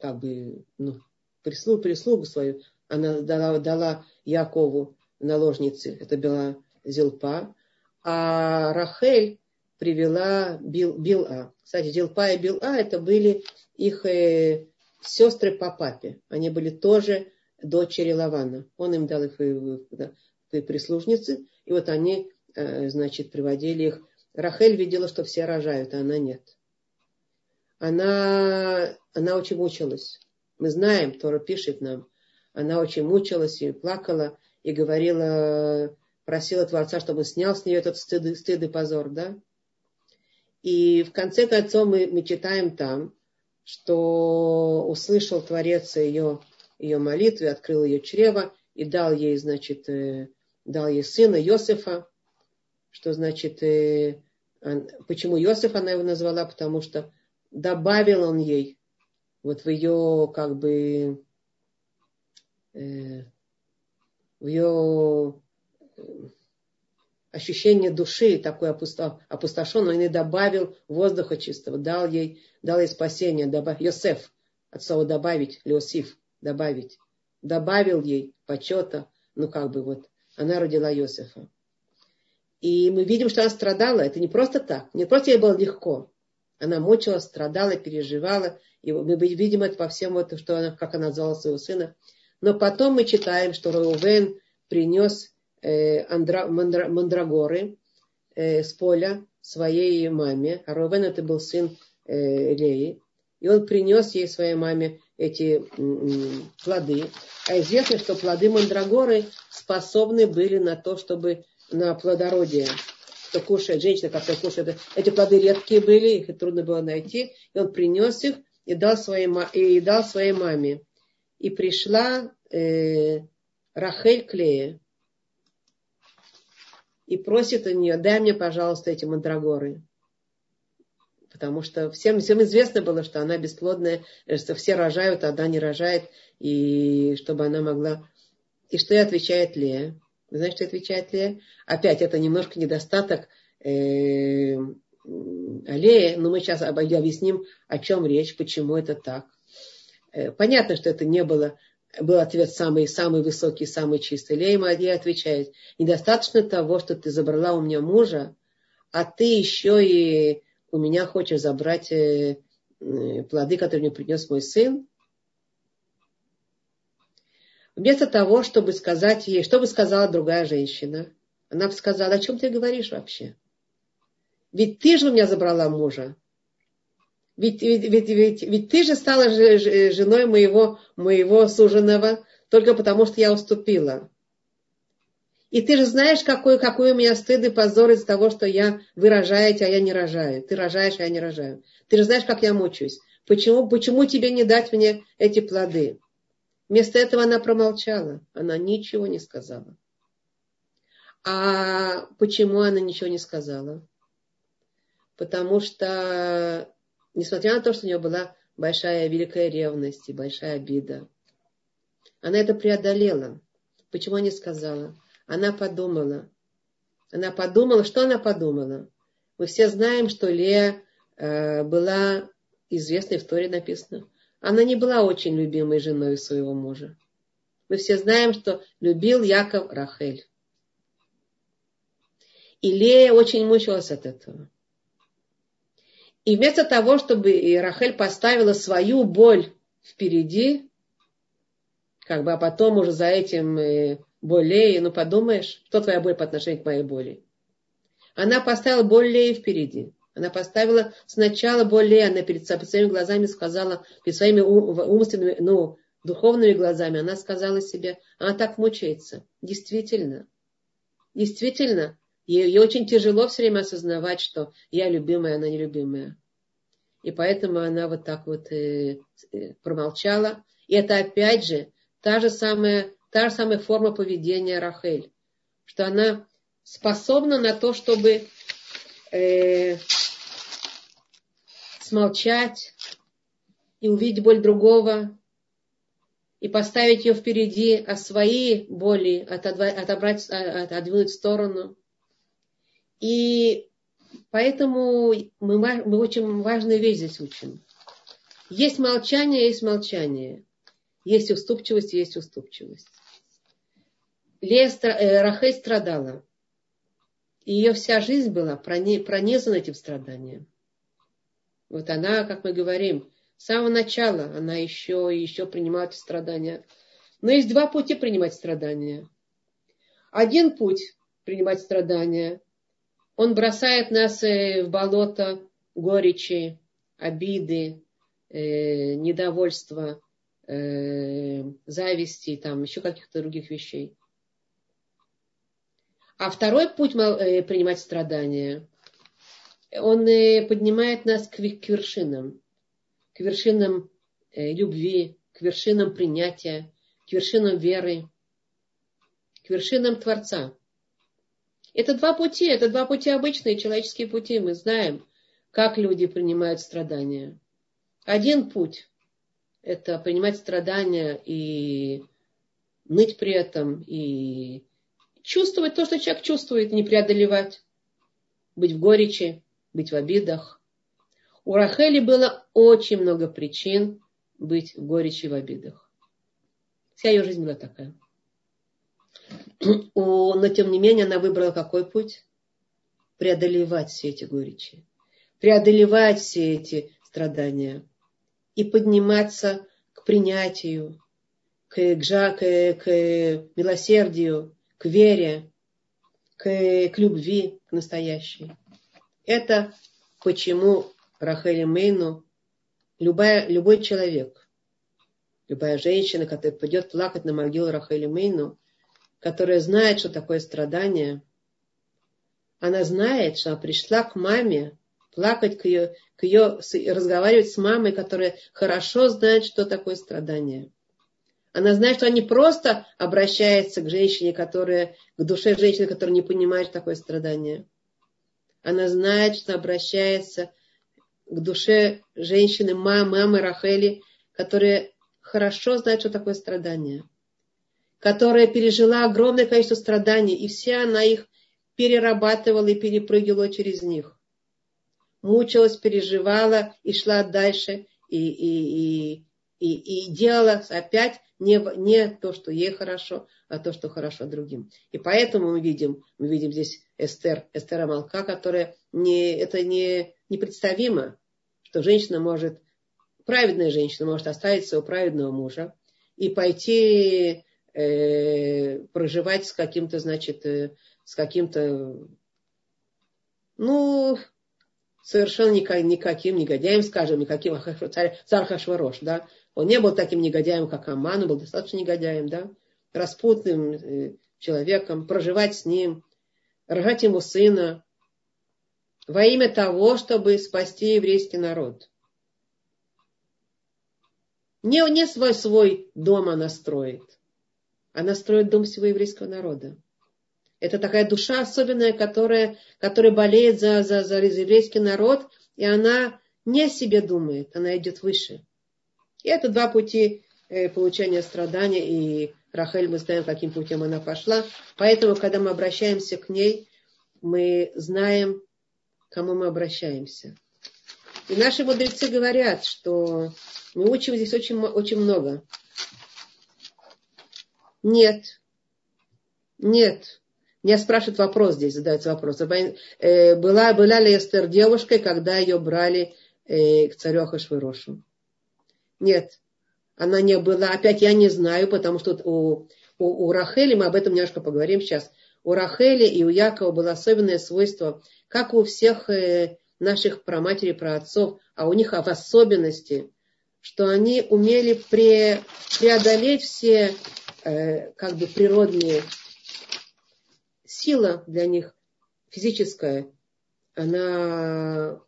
Speaker 1: как бы, ну, прислугу, прислугу свою, она дала, дала Якову наложнице, это была Зилпа, а Рахель привела Бил, Била. Кстати, Зилпа и Била это были их э, сестры по папе. Они были тоже дочери Лавана. Он им дал их в, в прислужницы, и вот они, э, значит, приводили их. Рахель видела, что все рожают, а она нет. Она, она очень мучилась. Мы знаем, Тора пишет нам, она очень мучилась и плакала, и говорила, просила Творца, чтобы снял с нее этот стыд, стыд и позор, да? И в конце концов мы, мы читаем там, что услышал Творец ее, ее молитву, открыл ее чрево и дал ей, значит, э, дал ей сына Йосифа, что значит, э, почему Йосиф она его назвала, потому что добавил он ей вот в ее как бы э, в ее ощущение души такой опустошенной, он и добавил воздуха чистого, дал ей, дал ей спасение, добав, Йосеф, от слова добавить, Леосиф, добавить, добавил ей почета, ну как бы вот, она родила Йосефа. И мы видим, что она страдала, это не просто так, не просто ей было легко, она мучилась, страдала, переживала. И мы видим это по всем, вот, что она, как она звала своего сына. Но потом мы читаем, что Реувен принес андра, мандра, мандрагоры э, с поля своей маме. А Реувен это был сын э, Леи. И он принес ей, своей маме, эти м, плоды. А известно, что плоды мандрагоры способны были на то, чтобы на плодородие кто кушает, женщина, которая кушает, эти плоды редкие были, их трудно было найти, и он принес их и дал своей, и дал своей маме. И пришла э, Рахель Клея и просит у нее, дай мне, пожалуйста, эти мандрагоры. Потому что всем, всем известно было, что она бесплодная, что все рожают, а она не рожает, и чтобы она могла... И что и отвечает Лея? Вы знаете, что отвечает Лея? Опять это немножко недостаток э, аллеи, но мы сейчас объясним, о чем речь, почему это так. Э, понятно, что это не было, был ответ самый, самый высокий, самый чистый. Лея Мадья отвечает, недостаточно того, что ты забрала у меня мужа, а ты еще и у меня хочешь забрать э, плоды, которые мне принес мой сын. Вместо того, чтобы сказать ей, что бы сказала другая женщина, она бы сказала, о чем ты говоришь вообще? Ведь ты же у меня забрала мужа. Ведь, ведь, ведь, ведь, ведь ты же стала женой моего, моего суженого только потому, что я уступила. И ты же знаешь, какой, какой у меня стыд и позор из-за того, что я, вы рожаете, а я не рожаю. Ты рожаешь, а я не рожаю. Ты же знаешь, как я мучаюсь. Почему, почему тебе не дать мне эти плоды? Вместо этого она промолчала. Она ничего не сказала. А почему она ничего не сказала? Потому что, несмотря на то, что у нее была большая великая ревность и большая обида, она это преодолела. Почему не сказала? Она подумала. Она подумала, что она подумала? Мы все знаем, что Лея э, была известной в Торе написано. Она не была очень любимой женой своего мужа. Мы все знаем, что любил Яков Рахель. И Лея очень мучилась от этого. И вместо того, чтобы Рахель поставила свою боль впереди, как бы, а потом уже за этим э, боль Леи, ну подумаешь, что твоя боль по отношению к моей боли? Она поставила боль Леи впереди. Она поставила сначала боль Леи, она перед своими глазами сказала, перед своими умственными, ну, духовными глазами, она сказала себе, она так мучается. Действительно, действительно, Ей очень тяжело все время осознавать, что я любимая, она нелюбимая. И поэтому она вот так вот э, э, промолчала. И это опять же та же самая, та же самая форма поведения Рахель. Что она способна на то, чтобы э, смолчать и увидеть боль другого, и поставить ее впереди, а свои боли отобрать, а, отодвинуть в сторону. И поэтому мы, мы очень важную вещь здесь учим. Есть молчание, есть молчание. Есть уступчивость, есть уступчивость. Лея, э, Рахель страдала. Ее вся жизнь была пронизана этим страданием. Вот она, как мы говорим, с самого начала она еще и еще принимала эти страдания. Но есть два пути принимать страдания. Один путь принимать страдания он бросает нас э, в болото горечи, обиды, э, недовольства, э, зависти, там еще каких-то других вещей. А второй путь принимать страдания, он поднимает нас к, к вершинам, к вершинам любви, к вершинам принятия, к вершинам веры, к вершинам Творца. Это два пути, это два пути обычные человеческие пути. Мы знаем, как люди принимают страдания. Один путь – это принимать страдания и ныть при этом, и чувствовать то, что человек чувствует, не преодолевать, быть в горечи, быть в обидах. У Рахели было очень много причин быть в горечи и в обидах. Вся ее жизнь была такая но тем не менее она выбрала какой путь? Преодолевать все эти горечи, преодолевать все эти страдания и подниматься к принятию, к, к, к, к милосердию, к вере, к, к любви, к настоящей. Это почему Рахели Мейну любая, любой человек, любая женщина, которая пойдет плакать на могилу Рахели Мейну, которая знает, что такое страдание, она знает, что она пришла к маме плакать к ее, к ее, разговаривать с мамой, которая хорошо знает, что такое страдание. Она знает, что она не просто обращается к женщине, которая, к душе женщины, которая не понимает, что такое страдание. Она знает, что обращается к душе женщины, мамы, мамы Рахели, которая хорошо знает, что такое страдание которая пережила огромное количество страданий, и вся она их перерабатывала и перепрыгивала через них. Мучилась, переживала и шла дальше, и, и, и, и, и делала опять не, не то, что ей хорошо, а то, что хорошо другим. И поэтому мы видим, мы видим здесь Эстер, Эстер Амалка, которая не, это не, непредставимо, что женщина может, праведная женщина может оставить своего праведного мужа и пойти э, проживать с каким-то, значит, э, с каким-то, ну, совершенно никаким негодяем, скажем, никаким царь Хашварош, да. Он не был таким негодяем, как Аман, он был достаточно негодяем, да, распутным э, человеком, проживать с ним, рожать ему сына во имя того, чтобы спасти еврейский народ. Не, не свой, свой дом она строит. Она строит дом всего еврейского народа. Это такая душа особенная, которая, которая болеет за, за, за еврейский народ, и она не о себе думает, она идет выше. И это два пути э, получения страдания и Рахель мы знаем, каким путем она пошла. Поэтому, когда мы обращаемся к ней, мы знаем, к кому мы обращаемся. И наши мудрецы говорят, что мы учим здесь очень, очень много. Нет. Нет. Меня спрашивают вопрос здесь, задается вопрос. Э, была, была ли Эстер девушкой, когда ее брали э, к царю Ахашвирошу? Нет. Она не была. Опять я не знаю, потому что у, у, у Рахели, мы об этом немножко поговорим сейчас, у Рахели и у Якова было особенное свойство, как у всех э, наших праматерей, отцов, а у них в особенности, что они умели пре, преодолеть все э, как бы природные сила для них физическая, она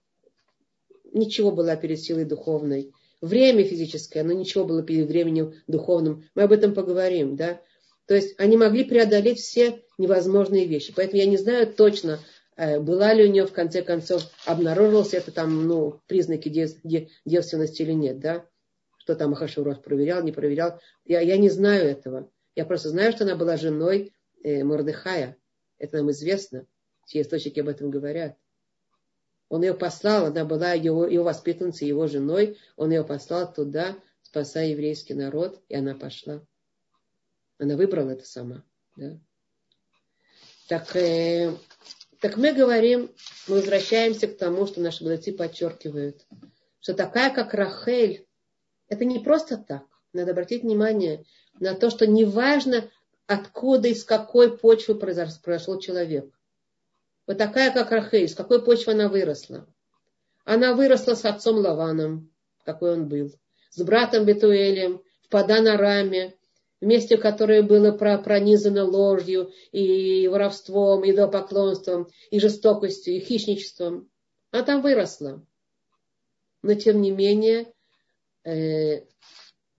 Speaker 1: ничего была перед силой духовной. Время физическое, оно ничего было перед временем духовным. Мы об этом поговорим, да. То есть они могли преодолеть все невозможные вещи. Поэтому я не знаю точно, э, была ли у нее в конце концов, обнаружился это там, ну, признаки девственности или нет, да. Что там Ахашурос проверял, не проверял. Я, я не знаю этого. Я просто знаю, что она была женой э, Мордыхая. Это нам известно. Все источники об этом говорят. Он ее послал, она была его, его воспитанницей, его женой. Он ее послал туда, спасая еврейский народ, и она пошла. Она выбрала это сама. Да? Так, э, так мы говорим, мы возвращаемся к тому, что наши мудрецы подчеркивают, что такая, как Рахель, это не просто так. Надо обратить внимание на то, что неважно, откуда, из какой почвы произошел человек. Вот такая, как Рахель, с какой почвы она выросла. Она выросла с отцом Лаваном, какой он был, с братом Бетуэлем, в Паданараме, месте, которое было пронизано ложью и воровством, и идолопоклонством, и жестокостью, и хищничеством. Она там выросла. Но тем не менее, э,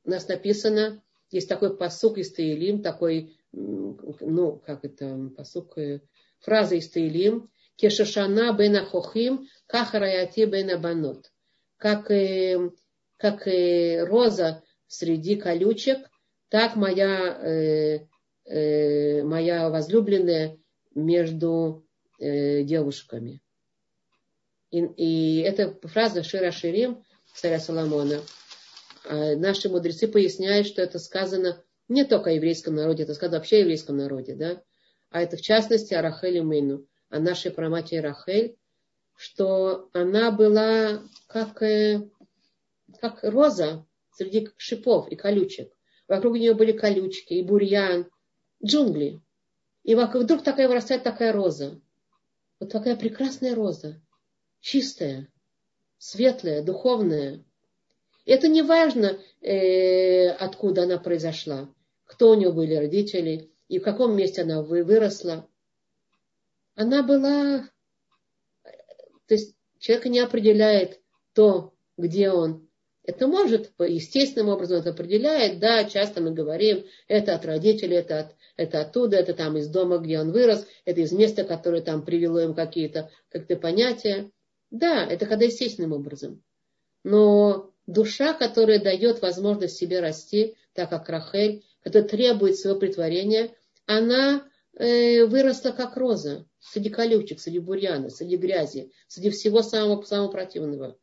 Speaker 1: у нас написано, есть такой посук из Таилим, такой ну, как это, посук, э, фраза из Таилим, Кешашана бен Хохим, Кахараяти бен Банот. Как, э, как э, роза среди колючек, так моя, э, э, моя возлюбленная между э, девушками. И, и эта фраза Шира Ширим, царя Соломона, наши мудрецы поясняют, что это сказано не только о еврейском народе, это сказано вообще о еврейском народе, да, а это в частности о Рахеле Мейну, о нашей праматери Рахель, что она была как, э, как роза среди шипов и колючек. Вокруг нее были колючки и бурьян, джунгли. И вдруг такая вырастает такая роза. Вот такая прекрасная роза. Чистая, светлая, духовная. Это не важно, э, откуда она произошла кто у нее были родители и в каком месте она выросла. Она была... То есть человек не определяет то, где он. Это может, естественным образом это определяет. Да, часто мы говорим, это от родителей, это, от, это оттуда, это там из дома, где он вырос, это из места, которое там привело им какие-то как понятия. Да, это когда естественным образом. Но душа, которая дает возможность себе расти, так как Рахель, которая требует своего притворения, она э, выросла как роза среди колючек, среди бурьяна, среди грязи, среди всего самого, самого противного.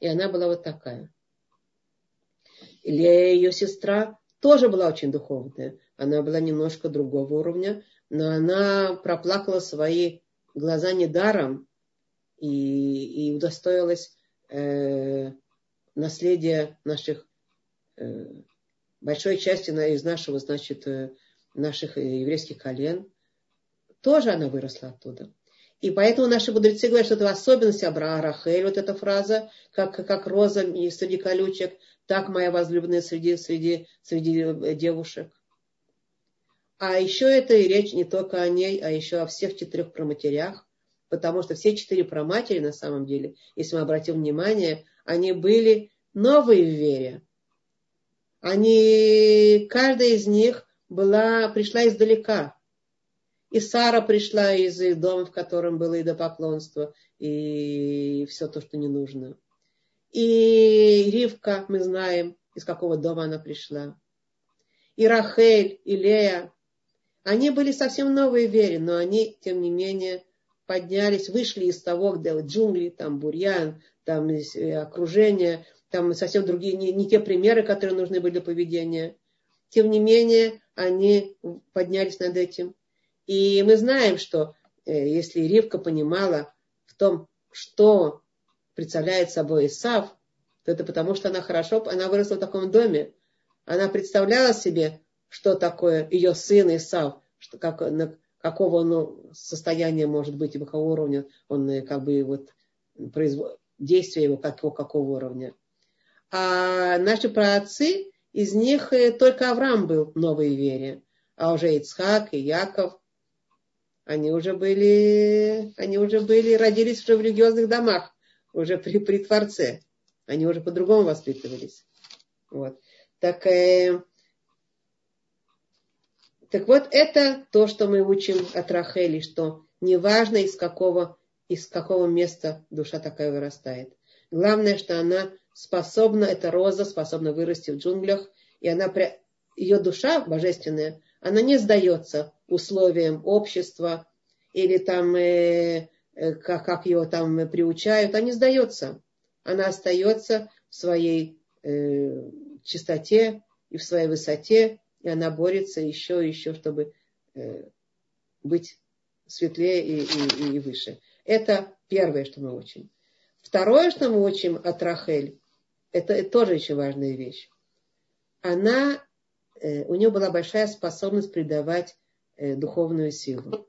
Speaker 1: И она была вот такая. Лея, ее сестра, тоже была очень духовная. Она была немножко другого уровня, но она проплакала свои глаза недаром и, и удостоилась э, наследия наших э, большой части из нашего, значит, э, наших э, еврейских колен, тоже она выросла оттуда. И поэтому наши мудрецы говорят, что это особенность Абраа Рахель, вот эта фраза, как, как роза среди колючек, так моя возлюбленная среди, среди, среди девушек. А еще это и речь не только о ней, а еще о всех четырех проматерях, потому что все четыре проматери на самом деле, если мы обратим внимание, они были новые в вере они, каждая из них была, пришла издалека. И Сара пришла из дома, в котором было идопоклонство, и все то, что не нужно. И Ривка, мы знаем, из какого дома она пришла. и Рахель, и Лея, они были совсем новые в вере, но они, тем не менее, поднялись, вышли из того, где джунгли, там бурьян, там э, окружение, там совсем другие, не, не те примеры, которые нужны были для поведения. Тем не менее, они поднялись над этим. И мы знаем, что э, если Ривка понимала в том, что представляет собой Исав, то это потому, что она хорошо, она выросла в таком доме. Она представляла себе, что такое ее сын Исав, что, как, какого он состояния может быть и какого уровня он э, как бы вот производ... действие его какого, какого уровня. А наши праотцы, из них э, только Авраам был в новой вере, а уже Ицхак и Яков, они уже были, они уже были, родились уже в религиозных домах, уже при, при Творце. Они уже по-другому воспитывались. Вот. Так, э, так вот, это то, что мы учим от Рахели, что неважно из какого, из какого места душа такая вырастает. Главное, что она способна, эта роза способна вырасти в джунглях, и она, ее душа божественная, она не сдается условиям общества или там, э, э, как, как ее там приучают, она не сдается она остается в своей э, чистоте и в своей высоте, и она борется еще и еще, чтобы э, быть светлее и, и, и выше. Это первое, что мы учим. Второе, что мы учим от Рахель, это, тоже очень важная вещь. Она, э, у нее была большая способность придавать э, духовную силу.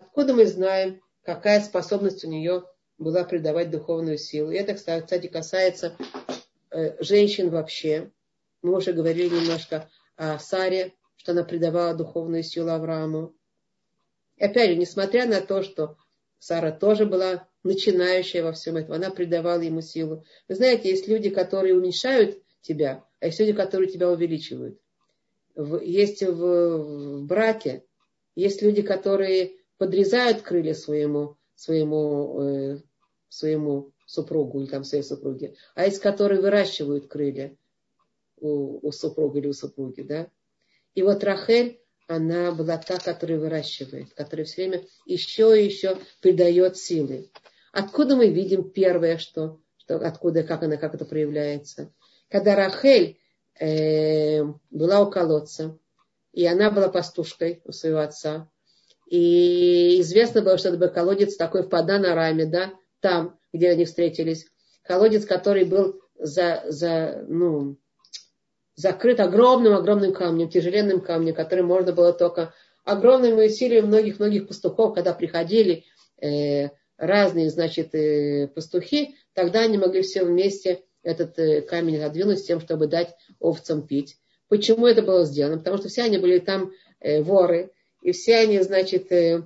Speaker 1: Откуда мы знаем, какая способность у нее была придавать духовную силу. И это, кстати, касается э, женщин вообще. Мы уже говорили немножко Саре, что она придавала духовную силу Аврааму. И опять же, несмотря на то, что Сара тоже была начинающая во всем этом, она придавала ему силу. Вы знаете, есть люди, которые уменьшают тебя, а есть люди, которые тебя увеличивают. Есть в, в браке, есть люди, которые подрезают крылья своему, своему э, своему супругу или там своей супруге, а есть, которые выращивают крылья у, у супруга или у супруги, да. И вот Рахель, она была та, которая выращивает, которая все время еще и еще придает силы. Откуда мы видим первое, что, что откуда, как она, как это проявляется? Когда Рахель э, была у колодца, и она была пастушкой у своего отца, и известно было, что это был колодец такой в Паданараме, да, там, где они встретились. Колодец, который был за, за, ну, закрыт огромным-огромным камнем, тяжеленным камнем, который можно было только огромными усилиями многих-многих пастухов, когда приходили э, разные, значит, э, пастухи, тогда они могли все вместе этот э, камень отодвинуть с тем, чтобы дать овцам пить. Почему это было сделано? Потому что все они были там э, воры, и все они, значит, э,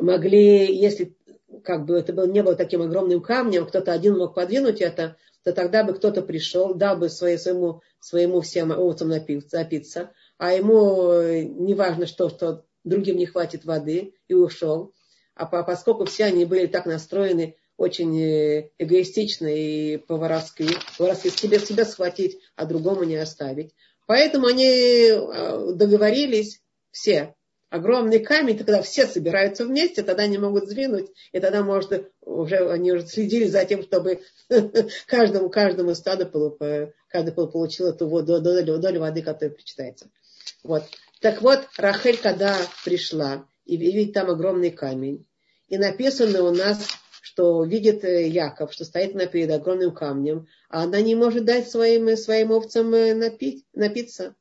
Speaker 1: могли, если как бы это был, не было таким огромным камнем, кто-то один мог подвинуть это, то тогда бы кто-то пришел, дал бы своему, своему всем овцам напиться, а ему э, не важно что, что другим не хватит воды, и ушел. А поскольку все они были так настроены, очень э, эгоистично и по-воровски, по-воровски себе, себя схватить, а другому не оставить. Поэтому они э, договорились все, огромный камень, то когда все собираются вместе, тогда они могут сдвинуть, и тогда может уже они уже следили за тем, чтобы *laughs* каждому, каждому стаду каждый получил эту воду, долю, долю воды, которая причитается. Вот. Так вот, Рахель, когда пришла, и видит там огромный камень, и написано у нас, что видит э, Яков, что стоит на перед огромным камнем, а она не может дать своим, своим овцам э, напить, напиться.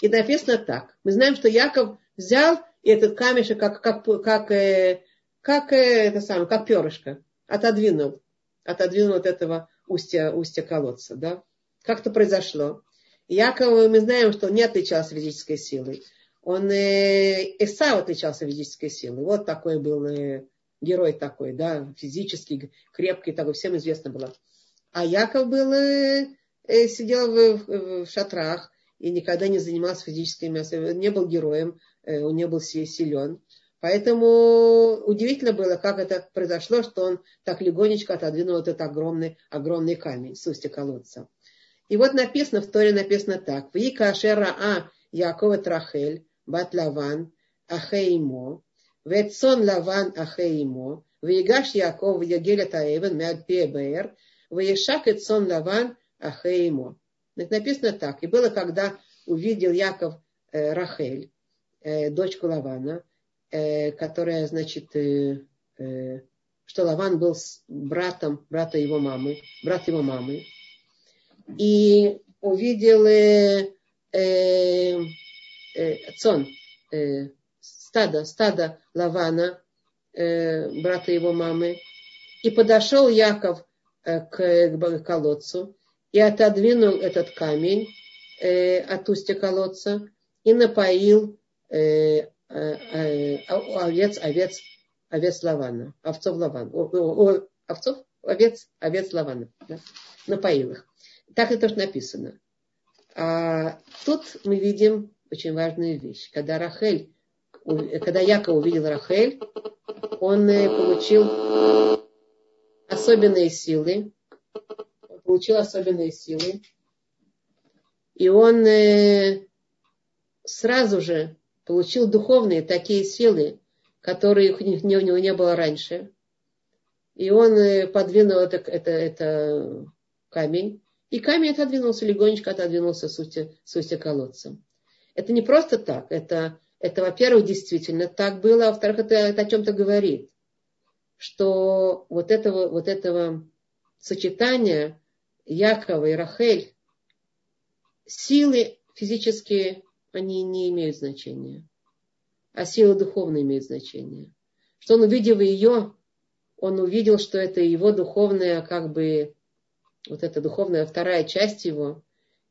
Speaker 1: И написано так. Мы знаем, что Яков взял этот камешек, как, как, как, э, как, э, это самое, как перышко, отодвинул, отодвинул от этого устья, устья колодца. Да? Как это произошло? Яков, мы знаем, что он не отличался физической силой. Он э, Исау отличался физической силой. Вот такой был э, герой такой, да, физически крепкий, такой, всем известно было. А Яков был, э, э, сидел в, в, в шатрах и никогда не занимался физической мясом, не был героем, он не был силен. Поэтому удивительно было, как это произошло, что он так легонечко отодвинул этот огромный, огромный камень с устья колодца. И вот написано, в Торе написано так. Вика Ашера А Якова Трахель, Бат Лаван, Ахеимо, Ветсон Лаван Ахеимо, Вегаш Яков Ягеля Таэвен, Мяд Пебер, Вешак Эцон Лаван Ахеимо. Это написано так. И было, когда увидел Яков э, Рахель, э, дочку Лавана, э, которая, значит, э, э, что Лаван был с братом, брата его мамы, брат его мамы, и увидел э, э, э, цон, э, стадо, стадо Лавана, э, брата его мамы, и подошел Яков э, к колодцу и отодвинул этот камень э, от устья колодца и напоил овец, овец, овец Лавана, овцов Лавана, овцов, овец, овец Лавана, да? напоил их. Так это тоже написано. А тут мы видим очень важную вещь. Когда Рахель, когда Яков увидел Рахель, он э, получил особенные силы, получил особенные силы, и он э, сразу же получил духовные такие силы, которые у него не было раньше. И он э, подвинул это, это, это камень, и камень отодвинулся, легонечко отодвинулся с устья, колодца. Это не просто так. Это, это во-первых, действительно так было, а во-вторых, это, это о чем-то говорит. Что вот этого, вот этого сочетания Якова и Рахель, силы физические, они не имеют значения. А силы духовные имеют значение. Что он, увидев ее, он увидел, что это его духовная как бы вот эта духовная вторая часть его,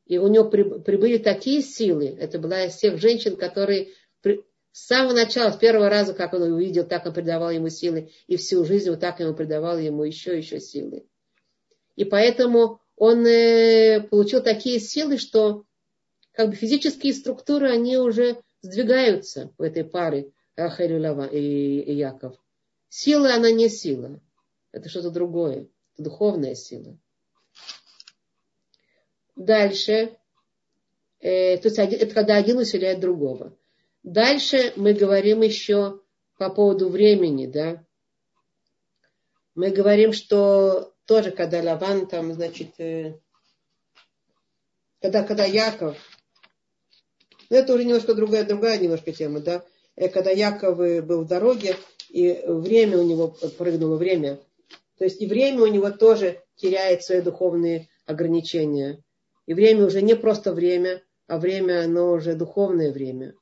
Speaker 1: и у него прибыли такие силы, это была из тех женщин, которые с самого начала, с первого раза, как он увидел, так он придавал ему силы, и всю жизнь вот так ему придавал ему еще, еще силы. И поэтому он э, получил такие силы, что как бы физические структуры, они уже сдвигаются в этой паре Рахель и, и Яков. Сила, она не сила. Это что-то другое. Это духовная сила. Дальше, э, то есть это когда один усиляет другого. Дальше мы говорим еще по поводу времени, да. Мы говорим, что тоже, когда Лаван там, значит, э, когда, когда Яков, ну это уже немножко другая, другая немножко тема, да, э, когда Яков был в дороге, и время у него прыгнуло время, то есть и время у него тоже теряет свои духовные ограничения. И время уже не просто время, а время, оно уже духовное время.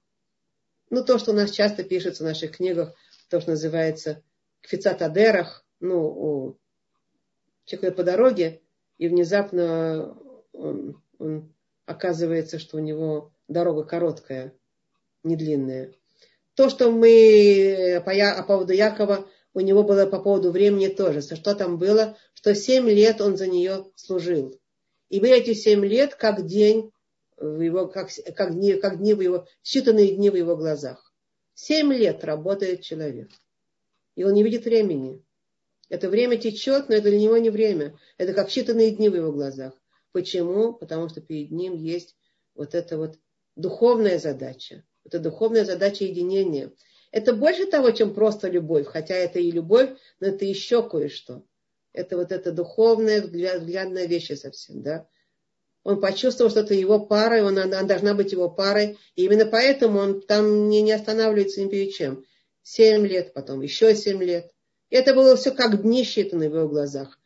Speaker 1: Ну, то, что у нас часто пишется в наших книгах, то, что называется кфицатадерах, ну, у человека по дороге, и внезапно он, он оказывается, что у него дорога короткая, не длинная. То, что мы по, по поводу Якова, у него было по поводу времени тоже. Что там было? Что семь лет он за нее служил. И вы эти семь лет, как день, в его, как, как, дни, как дни в его, считанные дни в его глазах. Семь лет работает человек. И он не видит времени. Это время течет, но это для него не время. Это как считанные дни в его глазах. Почему? Потому что перед ним есть вот эта вот духовная задача. Это духовная задача единения. Это больше того, чем просто любовь. Хотя это и любовь, но это еще кое-что. Это вот эта духовная, взглядная вещь совсем, да. Он почувствовал, что это его пара, и он, она должна быть его парой. И именно поэтому он там не, не останавливается ни перед чем. Семь лет потом, еще семь лет. И это было все как дни считаны в его глазах.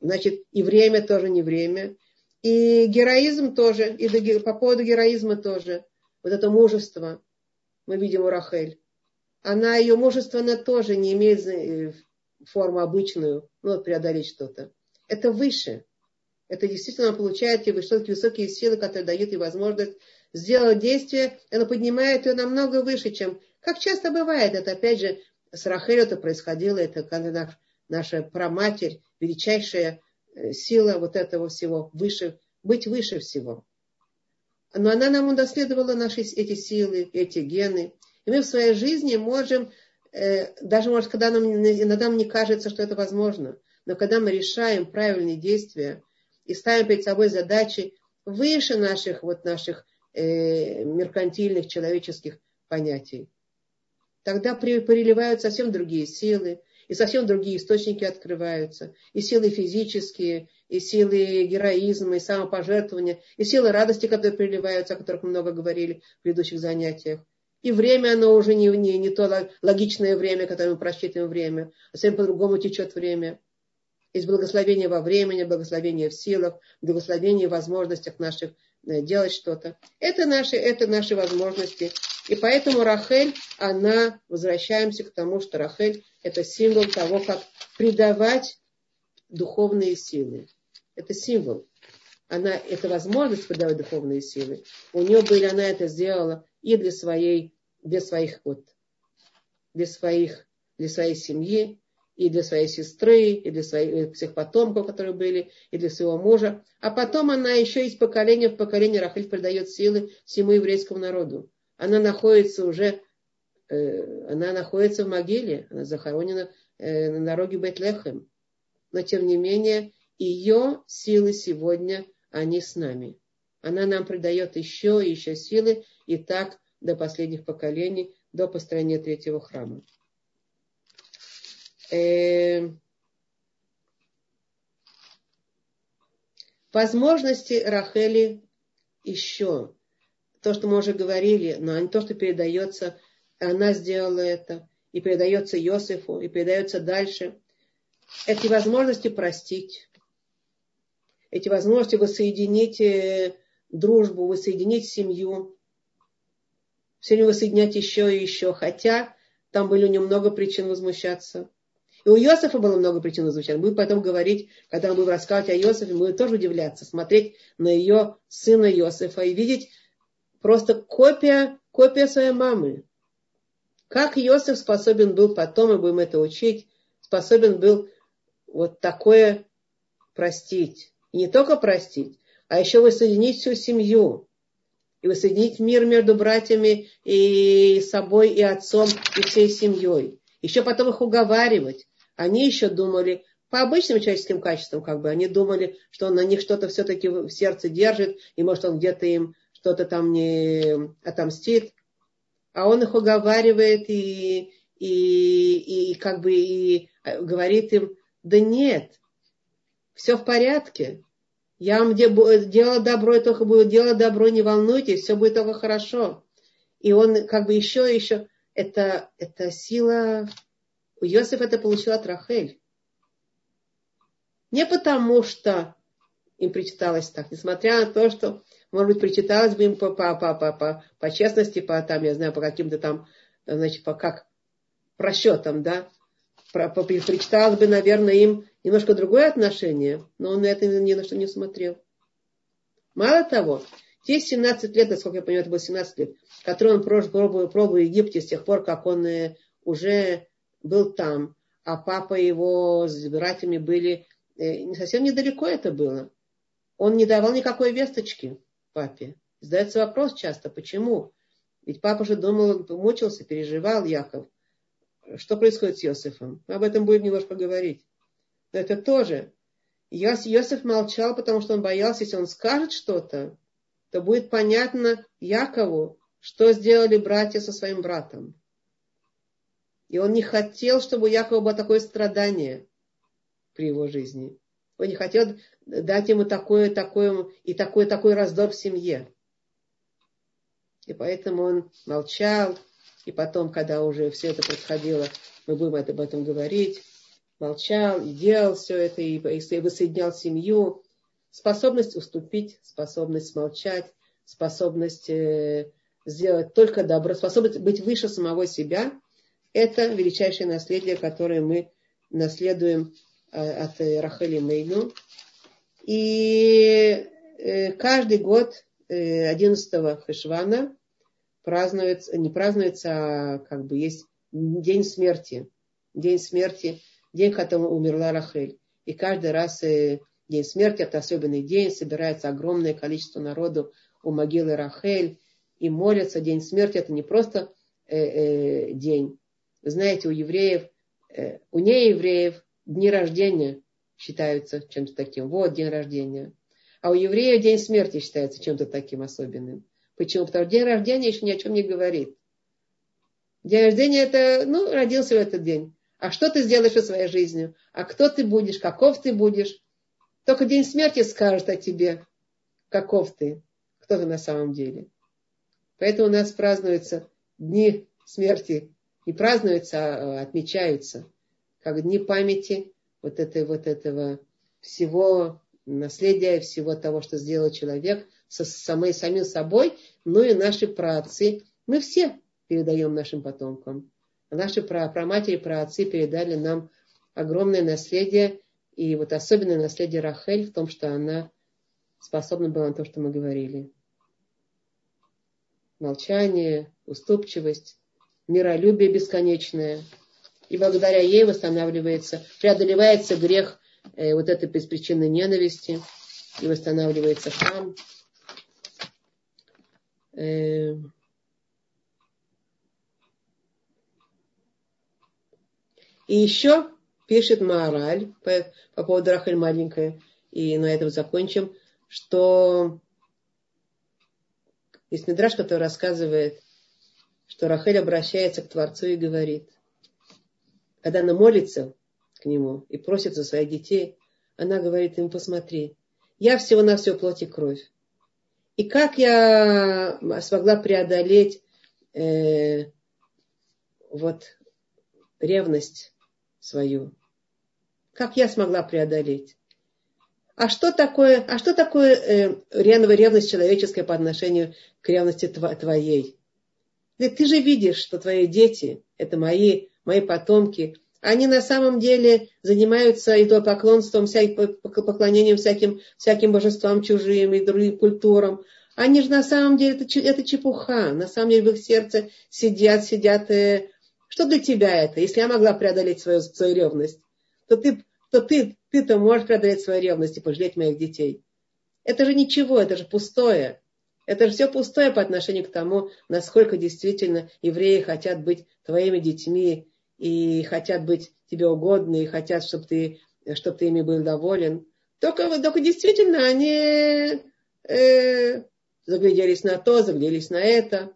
Speaker 1: Значит, и время тоже не время. И героизм тоже, и по поводу героизма тоже. Вот это мужество. Мы видим у Рахель. Она, ее мужество, она тоже не имеет э, форму обычную, ну, преодолеть что-то. Это выше. Это действительно получает тебе высокие, высокие силы, которые дают ей возможность сделать действие, и оно поднимает ее намного выше, чем... Как часто бывает, это опять же с Рахелью это происходило, это когда наша праматерь, величайшая сила вот этого всего, выше, быть выше всего. Но она нам унаследовала наши эти силы, эти гены. И мы в своей жизни можем Э, даже, может, когда нам иногда мне кажется, что это возможно, но когда мы решаем правильные действия и ставим перед собой задачи выше наших, вот наших э, меркантильных человеческих понятий. Тогда переливают совсем другие силы, и совсем другие источники открываются. И силы физические, и силы героизма, и самопожертвования, и силы радости, которые переливаются, о которых много говорили в предыдущих занятиях. И время, оно уже не, не, не то логичное время, которое мы просчитываем время, а совсем по-другому течет время. Есть благословение во времени, благословение в силах, благословение в возможностях наших э, делать что-то. Это наши, это наши возможности. И поэтому Рахель, она, возвращаемся к тому, что Рахель это символ того, как придавать духовные силы. Это символ. Она, это возможность придавать духовные силы. У нее были, она это сделала и для своей, для своих вот, для своих, для своей семьи, и для своей сестры, и для своих всех потомков, которые были, и для своего мужа. А потом она еще из поколения в поколение Рахель придает силы всему еврейскому народу. Она находится уже, она находится в могиле, она захоронена э, на дороге Бетлехем. Но тем не менее, ее силы сегодня, они с нами. Она нам придает еще и еще силы, и так до последних поколений, до построения третьего храма. Э, возможности Рахели еще. То, что мы уже говорили, но не то, что передается, она сделала это, и передается Иосифу, и передается дальше. Эти возможности простить, эти возможности воссоединить э, дружбу, воссоединить семью, все время воссоединять еще и еще, хотя там были у нее много причин возмущаться. И у Иосифа было много причин изучать. Мы потом говорить, когда мы будем рассказывать о Иосифе, мы тоже удивляться, смотреть на ее сына Иосифа и видеть просто копия, копия своей мамы. Как Иосиф способен был потом, мы будем это учить, способен был вот такое простить. И не только простить, а еще воссоединить всю семью. И воссоединить мир между братьями и собой, и отцом, и всей семьей. Еще потом их уговаривать. Они еще думали, по обычным человеческим качествам, как бы, они думали, что он на них что-то все-таки в сердце держит, и может он где-то им что-то там не отомстит. А он их уговаривает и, и, и как бы и говорит им, да нет, все в порядке. Я вам делала добро, и только буду делать добро, не волнуйтесь, все будет только хорошо. И он как бы еще, еще, это, это сила у Иосифа это получил от Рахель. Не потому, что им причиталось так, несмотря на то, что, может быть, причиталось бы им по, по, по, по, по, по честности, по, там, я знаю, по каким-то там, значит, по как просчетам, да, про, по, причиталось бы, наверное, им немножко другое отношение, но он на это ни на что не смотрел. Мало того, те 17 лет, насколько я понимаю, это было 17 лет, которые он пробовал, пробовал в Египте с тех пор, как он э, уже был там, а папа его с братьями были, э, совсем недалеко это было. Он не давал никакой весточки папе. Задается вопрос часто, почему? Ведь папа же думал, мучился, переживал Яков. Что происходит с Иосифом? Мы об этом будем немножко говорить. Но это тоже. Иосиф молчал, потому что он боялся, если он скажет что-то, то будет понятно Якову, что сделали братья со своим братом. И он не хотел, чтобы у Якова было такое страдание при его жизни. Он не хотел дать ему такое, такое и такой, такой раздор в семье. И поэтому он молчал. И потом, когда уже все это происходило, мы будем об этом говорить, молчал и делал все это, и воссоединял семью. Способность уступить, способность молчать, способность э, сделать только добро, способность быть выше самого себя – это величайшее наследие, которое мы наследуем от Рахели Мейну. И э, каждый год 11 э, Хешвана празднуется, не празднуется, а как бы есть день смерти. День смерти, день, когда умерла Рахель. И каждый раз день смерти, это особенный день, собирается огромное количество народу у могилы Рахель и молятся. День смерти это не просто день, знаете, у евреев, э, у неевреев дни рождения считаются чем-то таким. Вот день рождения. А у еврея день смерти считается чем-то таким особенным. Почему? Потому что день рождения еще ни о чем не говорит. День рождения это, ну, родился в этот день. А что ты сделаешь со своей жизнью? А кто ты будешь? Каков ты будешь? Только день смерти скажет о тебе, каков ты, кто ты на самом деле. Поэтому у нас празднуются дни смерти. Не празднуются, а отмечаются. Как дни памяти вот, этой, вот этого всего наследия, всего того, что сделал человек со самой, самим собой, ну и наши праотцы. Мы все передаем нашим потомкам. А наши праматери, праотцы передали нам огромное наследие, и вот особенное наследие Рахель в том, что она способна была на то, что мы говорили. Молчание, уступчивость, миролюбие бесконечное. И благодаря ей восстанавливается, преодолевается грех э, вот этой беспричинной ненависти, и восстанавливается храм. Э, и еще пишет Маораль по, по поводу Рахель маленькая, и на этом закончим, что есть Мидраш, который рассказывает, что Рахель обращается к Творцу и говорит, когда она молится к нему и просит за своих детей, она говорит ему, посмотри, я всего на все плоть и кровь. И как я смогла преодолеть э, вот ревность свою, как я смогла преодолеть? А что такое, а что такое э, ревность человеческая по отношению к ревности твоей? Ты же видишь, что твои дети, это мои, мои потомки, они на самом деле занимаются идолопоклонством, поклонением всяким, всяким божествам чужим и другим культурам. Они же на самом деле, это, это чепуха. На самом деле в их сердце сидят, сидят. Э, что для тебя это? Если я могла преодолеть свою, свою ревность, то ты, то ты, ты-то можешь преодолеть свою ревность и пожалеть моих детей. Это же ничего, это же пустое. Это же все пустое по отношению к тому, насколько действительно евреи хотят быть твоими детьми и хотят быть тебе угодны, и хотят, чтобы ты, чтобы ты ими был доволен. Только, только действительно они э, загляделись на то, загляделись на это.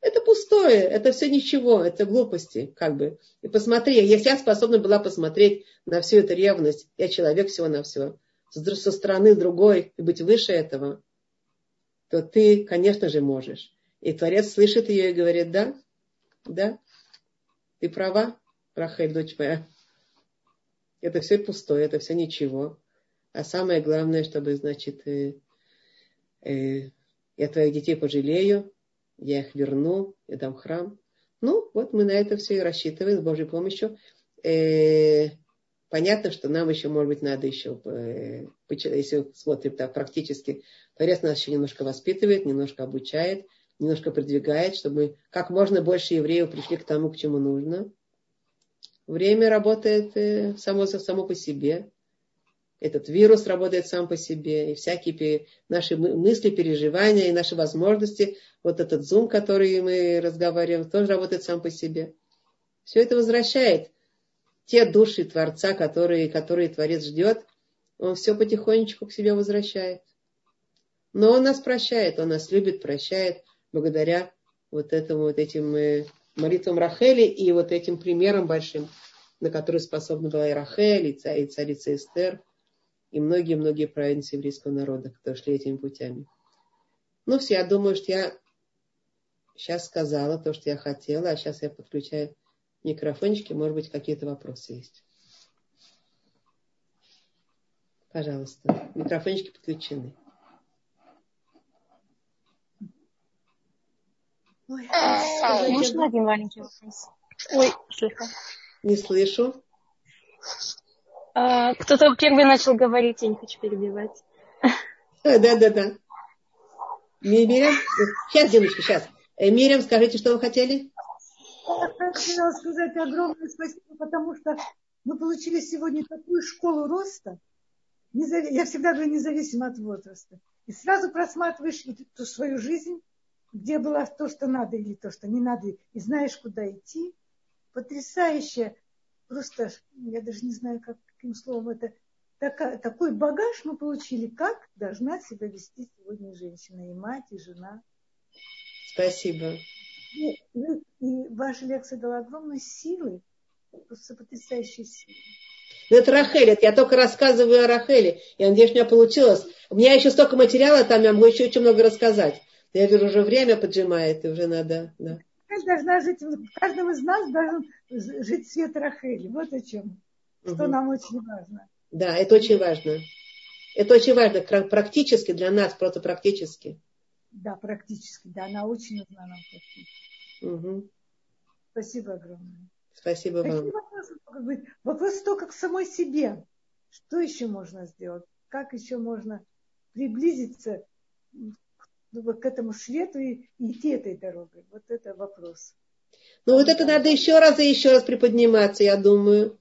Speaker 1: Это пустое, это все ничего, это глупости, как бы. И посмотри, если я способна была посмотреть на всю эту ревность, я человек всего на все, со стороны другой и быть выше этого, то ты, конечно же, можешь. И Творец слышит ее и говорит, да, да, ты права, Рахель, дочь моя. Это все пустое, это все ничего. А самое главное, чтобы, значит, э, э, я твоих детей пожалею, я их верну, я дам храм. Ну, вот мы на это все и рассчитываем с Божьей помощью. Э, понятно, что нам еще, может быть, надо еще, э, если смотрим так практически, Творец нас еще немножко воспитывает, немножко обучает, немножко продвигает, чтобы как можно больше евреев пришли к тому, к чему нужно. Время работает э, само, само по себе этот вирус работает сам по себе, и всякие наши мысли, переживания, и наши возможности, вот этот зум, который мы разговариваем, тоже работает сам по себе. Все это возвращает те души Творца, которые, которые Творец ждет, он все потихонечку к себе возвращает. Но он нас прощает, он нас любит, прощает, благодаря вот этому, вот этим э, молитвам Рахели и вот этим примерам большим, на которые способна была и Рахель, и царица Эстер – и многие-многие праведницы еврейского народа, которые шли этими путями. Ну, все, я думаю, что я сейчас сказала то, что я хотела, а сейчас я подключаю микрофончики, может быть, какие-то вопросы есть. Пожалуйста, микрофончики подключены.
Speaker 2: Ой, Можно один маленький вопрос? Ой, тихо.
Speaker 1: Не слышу.
Speaker 2: А, кто-то первый начал говорить, я не хочу перебивать.
Speaker 1: Да, да, да. Мирям, сейчас, девочки, сейчас. Э, Мирям, скажите, что вы хотели?
Speaker 3: Я хотела сказать огромное спасибо, потому что мы получили сегодня такую школу роста. Я всегда говорю, независимо от возраста. И сразу просматриваешь эту свою жизнь, где было то, что надо или то, что не надо, и знаешь, куда идти. Потрясающе. Просто, я даже не знаю, как каким словом это, так, такой багаж мы получили, как должна себя вести сегодня женщина, и мать, и жена.
Speaker 1: Спасибо.
Speaker 3: И, и, и ваша лекция дала огромной силы, просто потрясающей силы.
Speaker 1: Ну, это Рахель, это я только рассказываю о Рахеле. Я надеюсь, у меня получилось. У меня еще столько материала там, я могу еще очень много рассказать. Я вижу, уже время поджимает, и уже надо. Да.
Speaker 3: Должна жить, в каждом из нас должен жить свет Рахели. Вот о чем. Что угу. нам очень важно.
Speaker 1: Да, это очень важно. Это очень важно практически для нас, просто практически.
Speaker 3: Да, практически, да, она очень нужна нам практически. Угу. Спасибо огромное.
Speaker 1: Спасибо Какие вам.
Speaker 3: Вопросы могут быть? Вопрос только к самой себе. Что еще можно сделать? Как еще можно приблизиться к этому свету и идти этой дорогой? Вот это вопрос.
Speaker 1: Ну вот это надо еще раз и еще раз приподниматься, я думаю.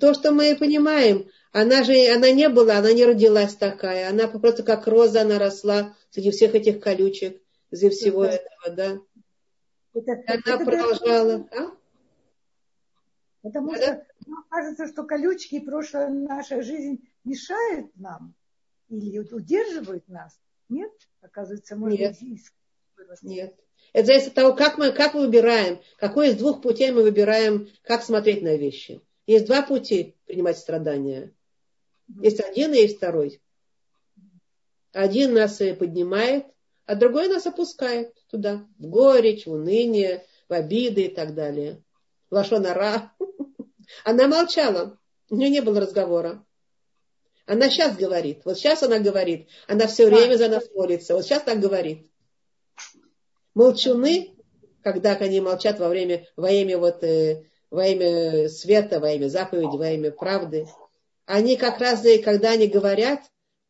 Speaker 1: То, что мы понимаем, она же, она не была, она не родилась такая. Она просто как роза, она росла среди всех этих колючек, среди всего это, этого, да. Это, она это, продолжала.
Speaker 3: Это, а? Потому да? что нам кажется, что колючки и прошлая наша жизнь мешают нам или удерживают нас. Нет? Оказывается, можно
Speaker 1: Нет. Нет. Это зависит от того, как мы, как мы выбираем, какой из двух путей мы выбираем, как смотреть на вещи. Есть два пути принимать страдания. Есть один и есть второй. Один нас поднимает, а другой нас опускает туда, в горечь, в уныние, в обиды и так далее. Лошонара. *laughs* Она молчала, у нее не было разговора. Она сейчас говорит, вот сейчас она говорит, она все время за нас молится, вот сейчас так говорит. Молчуны, когда они молчат во время, во имя вот, э, во имя света, во имя заповеди, во имя правды, они как раз, и когда они говорят,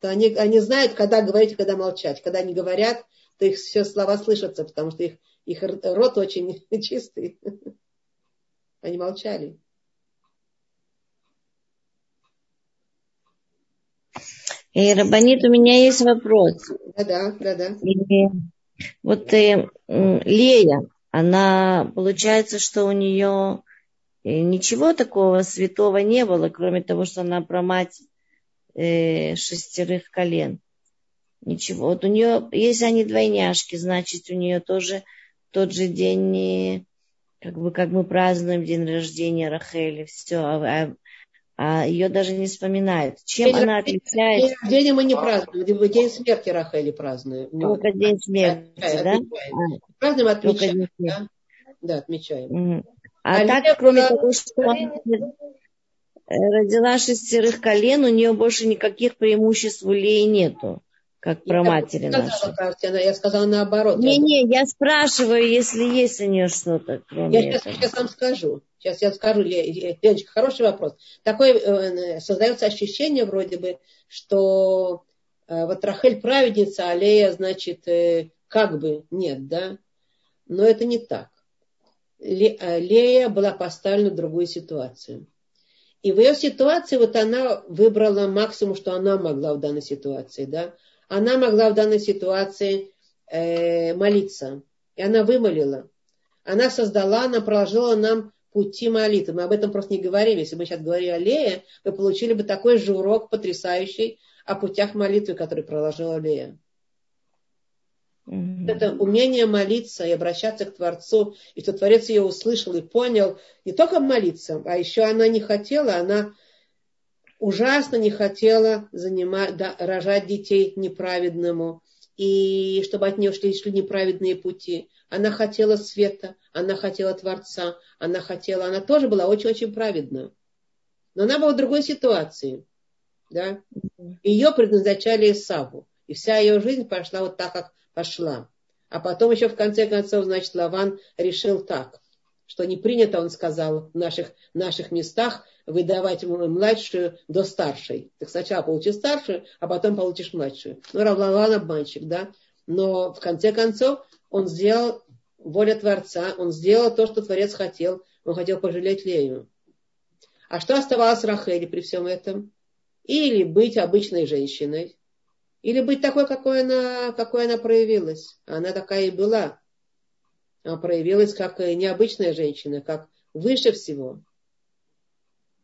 Speaker 1: то они, они знают, когда говорить когда молчать. Когда они говорят, то их все слова слышатся, потому что их, их рот очень *laughs* чистый. Они молчали.
Speaker 4: И, Рабанит, у меня есть вопрос.
Speaker 1: Да-да, да-да.
Speaker 4: Вот э, Лея, она, получается, что у нее э, ничего такого святого не было, кроме того, что она про мать э, шестерых колен. Ничего. Вот у нее, если они двойняшки, значит, у нее тоже тот же день, как бы, как мы празднуем день рождения Рахели, все, а, а а ее даже не вспоминают. Чем день она отличается? День
Speaker 1: рождения мы не празднуем, день смерти Рахели празднуем.
Speaker 4: Только день смерти, да?
Speaker 1: Отмечаем. Празднуем, отмечаем, да? Да, отмечаем.
Speaker 4: А, а так, кроме была... того, что родила шестерых колен, у нее больше никаких преимуществ у Леи нету как про я матери нашей.
Speaker 1: Я сказала наоборот.
Speaker 4: Не-не, я спрашиваю, если есть у нее что-то,
Speaker 1: кроме я этого. сейчас вам скажу. Сейчас я скажу, Леночка, хороший вопрос. Такое э, создается ощущение вроде бы, что э, вот Рахель праведница, а Лея, значит, э, как бы нет, да? Но это не так. Лея была поставлена в другую ситуацию. И в ее ситуации вот она выбрала максимум, что она могла в данной ситуации, да? она могла в данной ситуации э, молиться. И она вымолила. Она создала, она проложила нам пути молитвы. Мы об этом просто не говорим. Если бы сейчас говорили о Лее, вы получили бы такой же урок потрясающий о путях молитвы, который проложила Лея. Mm-hmm. Это умение молиться и обращаться к Творцу, и что Творец ее услышал и понял, не только молиться, а еще она не хотела, она ужасно не хотела занимать, да, рожать детей неправедному, и чтобы от нее шли, шли неправедные пути. Она хотела света, она хотела Творца, она хотела, она тоже была очень-очень праведна. Но она была в другой ситуации. Да? Ее предназначали Исаву. И вся ее жизнь пошла вот так, как пошла. А потом еще в конце концов, значит, Лаван решил так, что не принято, он сказал, в наших, наших местах выдавать младшую до старшей. Ты сначала получишь старшую, а потом получишь младшую. Ну, Равлаван обманщик, да. Но в конце концов он сделал воля Творца, он сделал то, что Творец хотел. Он хотел пожалеть Лею. А что оставалось Рахели при всем этом? Или быть обычной женщиной, или быть такой, какой она, какой она проявилась. Она такая и была. Она проявилась как необычная женщина, как выше всего.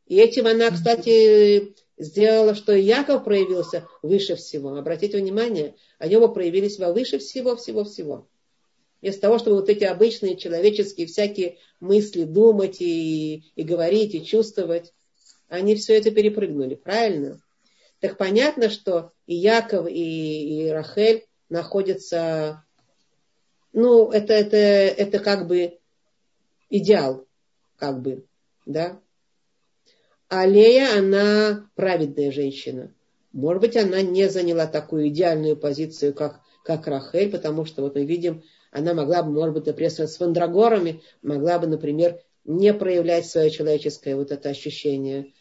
Speaker 1: И этим она, кстати, сделала, что Яков проявился выше всего. Обратите внимание, они оба проявились во выше всего, всего, всего. Вместо того, чтобы вот эти обычные человеческие всякие мысли думать и, и говорить, и чувствовать, они все это перепрыгнули, правильно? Так понятно, что и Яков, и, и Рахель находятся, ну, это, это, это как бы идеал, как бы, да. А Лея, она праведная женщина. Может быть, она не заняла такую идеальную позицию, как, как Рахель, потому что вот мы видим, она могла бы, может быть, например, с вандрагорами, могла бы, например, не проявлять свое человеческое вот это ощущение.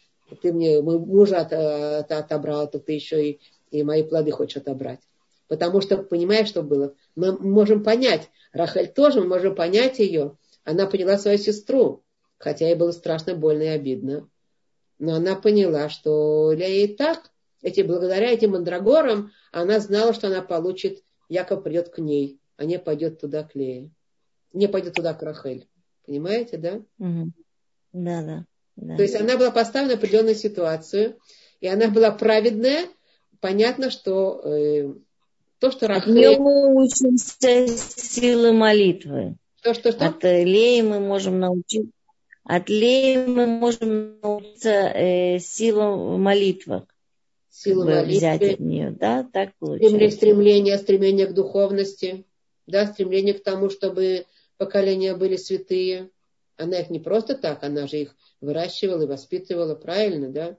Speaker 1: Ты мне мужа от, от, отобрал, то ты еще и, и мои плоды хочешь отобрать. Потому что, понимаешь, что было? Мы можем понять, Рахель тоже, мы можем понять ее. Она поняла свою сестру, хотя ей было страшно больно и обидно. Но она поняла, что ей так, эти, благодаря этим мандрагорам, она знала, что она получит, Яков придет к ней а не пойдет туда к Лее. Не пойдет туда к Рахель. Понимаете, да?
Speaker 4: Угу. Да, да, да.
Speaker 1: То есть она была поставлена в определенную ситуацию, и она была праведная. Понятно, что э, то, что
Speaker 4: Рахель... От нее мы учимся силы молитвы.
Speaker 1: Что, что, что?
Speaker 4: От Леи мы можем научиться. От Леи мы можем научиться э, силу в молитвах.
Speaker 1: Силу молитвы.
Speaker 4: Взять от нее, да? Так получается.
Speaker 1: Стремление, стремление к духовности да, стремление к тому, чтобы поколения были святые. Она их не просто так, она же их выращивала и воспитывала правильно, да.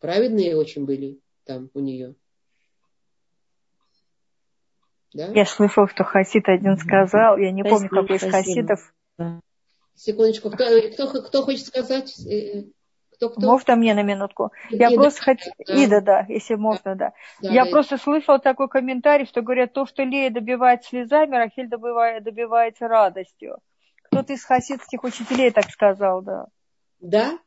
Speaker 1: Праведные очень были там у нее.
Speaker 2: Да? Я слышал, что Хасид один сказал, я не помню, какой из Хасидов.
Speaker 1: Секундочку, кто, кто, кто хочет сказать? Э,
Speaker 2: кто, кто? Можно мне на минутку? Я Ида, просто хочу... Да. Ида, да, если можно, да. да я да, просто Ида. слышала такой комментарий, что говорят, то, что Лея добивает слезами, Рахиль добивает, добивается радостью. Кто-то из хасидских учителей так сказал, да.
Speaker 1: Да?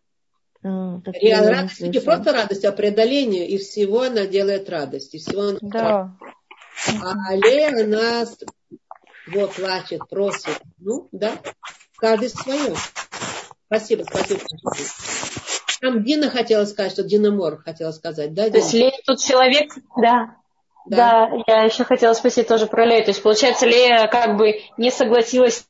Speaker 1: А, радость не просто радость, а преодоление, и всего она делает радость, и всего она
Speaker 2: да.
Speaker 1: А Лея, она вот, плачет, просит. Ну, да, каждый свое. Спасибо, спасибо. Там Дина хотела сказать, что Дина Мор хотела сказать, да?
Speaker 5: Дина? То есть Лея тут человек, да. Да. да, я еще хотела спросить тоже про Лею. То есть, получается, Лея как бы не согласилась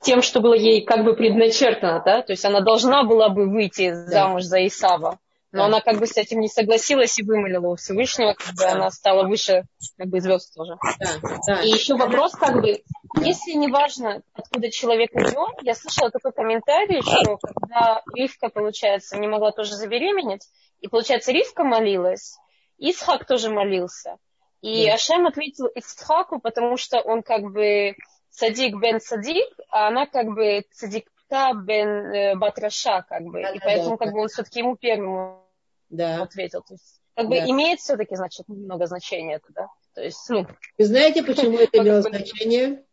Speaker 5: тем, что было ей как бы предначертано, да? То есть она должна была бы выйти да. замуж за Исава. Но да. она как бы с этим не согласилась и вымолила у Всевышнего, как бы она стала выше как бы звезд тоже. Да. Да. И еще вопрос как бы, если не важно, откуда человек идет, я слышала такой комментарий, что когда Ривка, получается, не могла тоже забеременеть, и, получается, Ривка молилась, Исхак тоже молился. И да. Ашем ответил Исхаку, потому что он как бы садик бен садик, а она как бы садикта бен э, батраша, как бы. Да, и поэтому да, как бы он все-таки ему первому да. ответил. То есть, как бы да. имеет все-таки, значит, много значения это, да? То есть, ну...
Speaker 1: Вы знаете, почему это имело значение?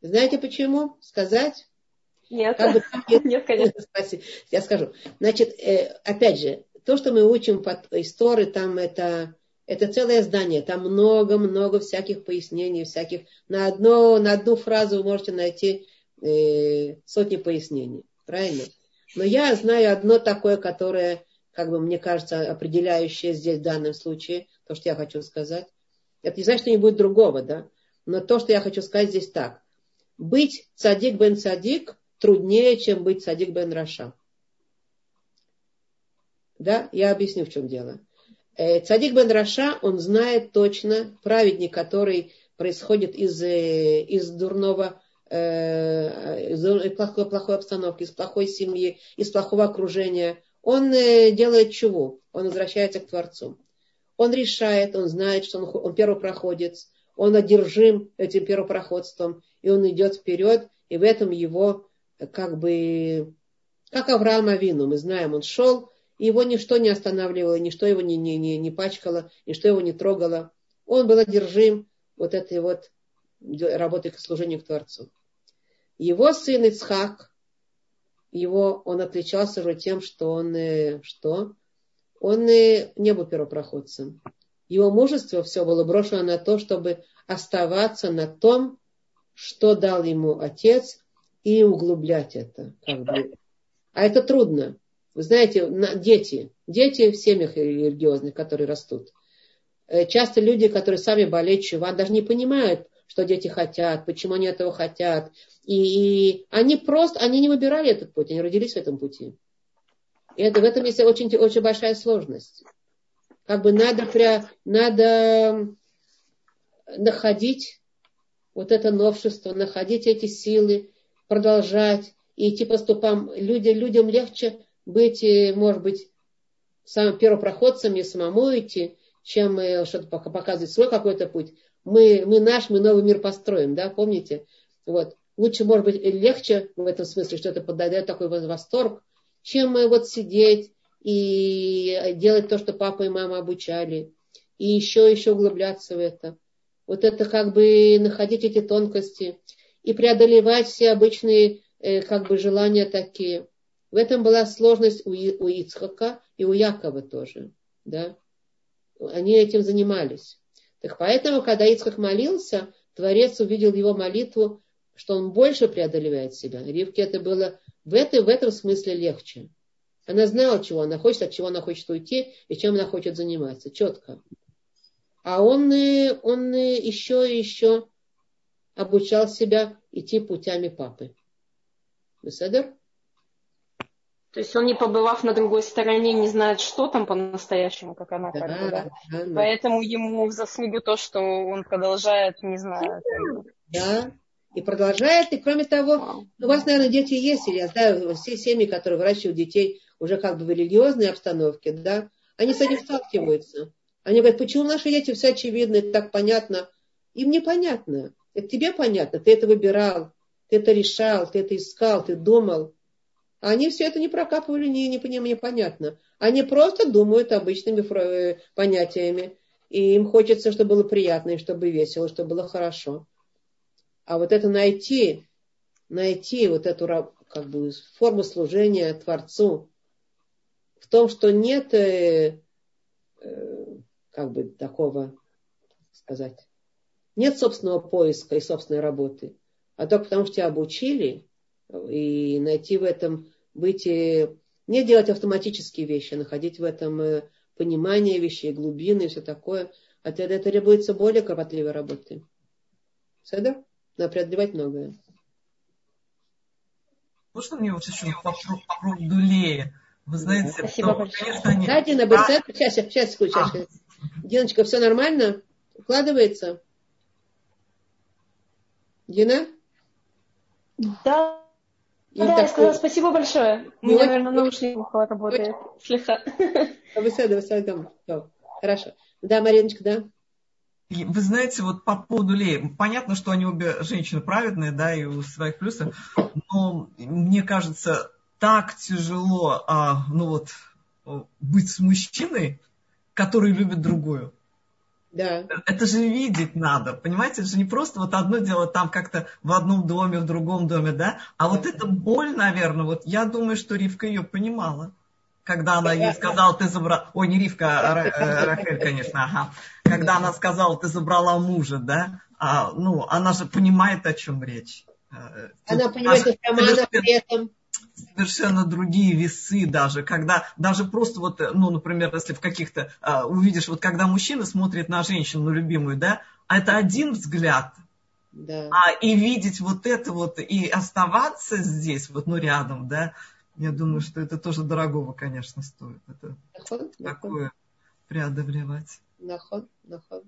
Speaker 1: Знаете почему? Сказать?
Speaker 5: Нет. Как бы, *laughs* нет, конечно.
Speaker 1: Спасибо. Я скажу. Значит, э, опять же, то, что мы учим под истории, там это, это целое здание, там много-много всяких пояснений, всяких. На, одно, на одну фразу вы можете найти э, сотни пояснений. Правильно? Но я знаю одно такое, которое, как бы мне кажется, определяющее здесь в данном случае, то, что я хочу сказать. Это не значит, что не будет другого, да? Но то, что я хочу сказать здесь так быть цадик бен цадик труднее, чем быть цадик бен раша. Да, я объясню, в чем дело. Э, цадик бен раша, он знает точно, праведник, который происходит из, э, из дурного, из плохой, плохой обстановки, из плохой семьи, из плохого окружения, он делает чего? Он возвращается к Творцу. Он решает, он знает, что он, он первопроходец, он одержим этим первопроходством, и он идет вперед, и в этом его как бы, как Авраам Авину, мы знаем, он шел, и его ничто не останавливало, ничто его не, не, не, не пачкало, ничто его не трогало. Он был одержим вот этой вот работой к служению к Творцу. Его сын Ицхак, его, он отличался уже тем, что он, э, что? Он э, не был первопроходцем. Его мужество все было брошено на то, чтобы оставаться на том, что дал ему отец, и углублять это. Как бы. А это трудно. Вы знаете, дети, дети в семьях религиозных, которые растут. Э, часто люди, которые сами болеют чува, даже не понимают, что дети хотят, почему они этого хотят. И, и они просто, они не выбирали этот путь, они родились в этом пути. И это, в этом есть очень, очень большая сложность. Как бы надо, пря, надо находить вот это новшество, находить эти силы, продолжать и идти по ступам. Люди, людям легче быть, может быть, самым первопроходцем и самому идти, чем э, что-то показывать свой какой-то путь. Мы, мы наш, мы новый мир построим, да, помните? Вот. Лучше, может быть, легче в этом смысле, что это подает такой восторг, чем э, вот сидеть и делать то, что папа и мама обучали, и еще, еще углубляться в это. Вот это как бы находить эти тонкости и преодолевать все обычные как бы желания такие. В этом была сложность у, у Ицхака и у Якова тоже. Да? Они этим занимались. Так поэтому, когда Ицхак молился, Творец увидел его молитву, что он больше преодолевает себя. Ривке это было в, этой, в этом смысле легче. Она знала, чего она хочет, от чего она хочет уйти и чем она хочет заниматься. Четко. А он, он еще и еще обучал себя идти путями папы. Беседер?
Speaker 5: То есть он, не побывав на другой стороне, не знает, что там по-настоящему, как она да, как бы, да? Да, да. Поэтому ему в заслугу то, что он продолжает, не знаю.
Speaker 1: Да, и продолжает, и кроме того, у вас, наверное, дети есть, или я знаю, все семьи, которые выращивают детей уже как бы в религиозной обстановке, да, они с этим сталкиваются. Они говорят, почему наши дети все очевидно, это так понятно. Им непонятно. Это тебе понятно, ты это выбирал, ты это решал, ты это искал, ты думал. Они все это не прокапывали, не, не, не, непонятно. Они просто думают обычными э, понятиями. И им хочется, чтобы было приятно, и чтобы весело, чтобы было хорошо. А вот это найти, найти вот эту как бы, форму служения Творцу в том, что нет э, э, как бы такого, сказать, нет собственного поиска и собственной работы, а только потому, что тебя обучили, и найти в этом быть, не делать автоматические вещи, а находить в этом э, понимание вещей, глубины и все такое. А тогда это требуется более кропотливой работы. Седа? Надо преодолевать многое.
Speaker 6: Можно мне вот еще поводу Леи? Вы знаете,
Speaker 5: Спасибо что, большое.
Speaker 1: конечно, они... Да, Дина, а... сейчас, сейчас, сейчас, сейчас. А. Диночка, все нормально? Укладывается? Дина?
Speaker 5: Да, ну, да, я сказала спасибо большое. У меня, наверное, наушник работает. Слегка. *laughs*
Speaker 1: Хорошо. Да, Мариночка, да?
Speaker 6: Вы знаете, вот по поводу Леи, понятно, что они обе женщины праведные, да, и у своих плюсов, но мне кажется, так тяжело, а, ну вот, быть с мужчиной, который любит другую.
Speaker 1: Да.
Speaker 6: Это же видеть надо, понимаете? Это же не просто вот одно дело там как-то в одном доме, в другом доме, да? А вот эта боль, наверное, вот я думаю, что Ривка ее понимала. Когда она ей сказала, ты забрала... Ой, не Ривка, а э, *laughs* Рахель, конечно, ага. Когда она сказала, ты забрала мужа, да? А, ну, она же понимает, о чем речь.
Speaker 1: Э, она понимает, что сама она при этом
Speaker 6: совершенно другие весы даже, когда даже просто вот, ну, например, если в каких-то, а, увидишь, вот когда мужчина смотрит на женщину любимую, да, а это один взгляд,
Speaker 1: да.
Speaker 6: а и видеть вот это вот, и оставаться здесь, вот, ну, рядом, да, я думаю, что это тоже дорогого, конечно, стоит. Это
Speaker 1: наход,
Speaker 6: такое наход. преодолевать.
Speaker 1: Наход, наход.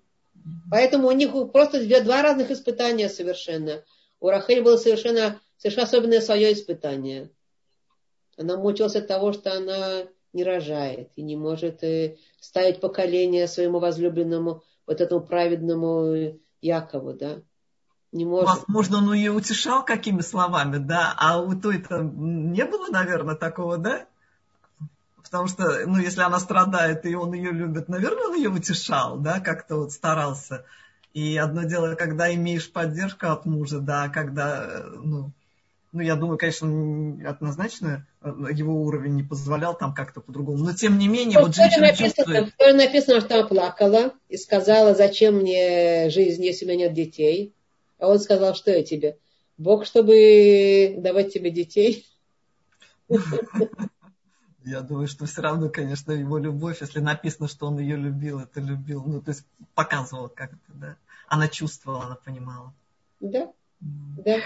Speaker 1: Поэтому у них просто две, два разных испытания совершенно. У Рахель было совершенно, совершенно особенное свое испытание. Она мучилась от того, что она не рожает и не может э, ставить поколение своему возлюбленному, вот этому праведному Якову, да.
Speaker 6: Не может. Возможно, он ее утешал какими словами, да, а у той-то не было, наверное, такого, да? Потому что, ну, если она страдает, и он ее любит, наверное, он ее утешал, да, как-то вот старался. И одно дело, когда имеешь поддержку от мужа, да, когда, э, ну, ну, я думаю, конечно, однозначно э, его уровень не позволял там как-то по-другому. Но тем не менее,
Speaker 1: ну, вот женщина написано, чувствует... В написано, что она плакала и сказала, зачем мне жизнь, если у меня нет детей. А он сказал, что я тебе? Бог, чтобы давать тебе детей. *laughs*
Speaker 6: Я думаю, что все равно, конечно, его любовь, если написано, что он ее любил, это любил, ну, то есть показывал как-то, да. Она чувствовала, она понимала.
Speaker 1: Да, да.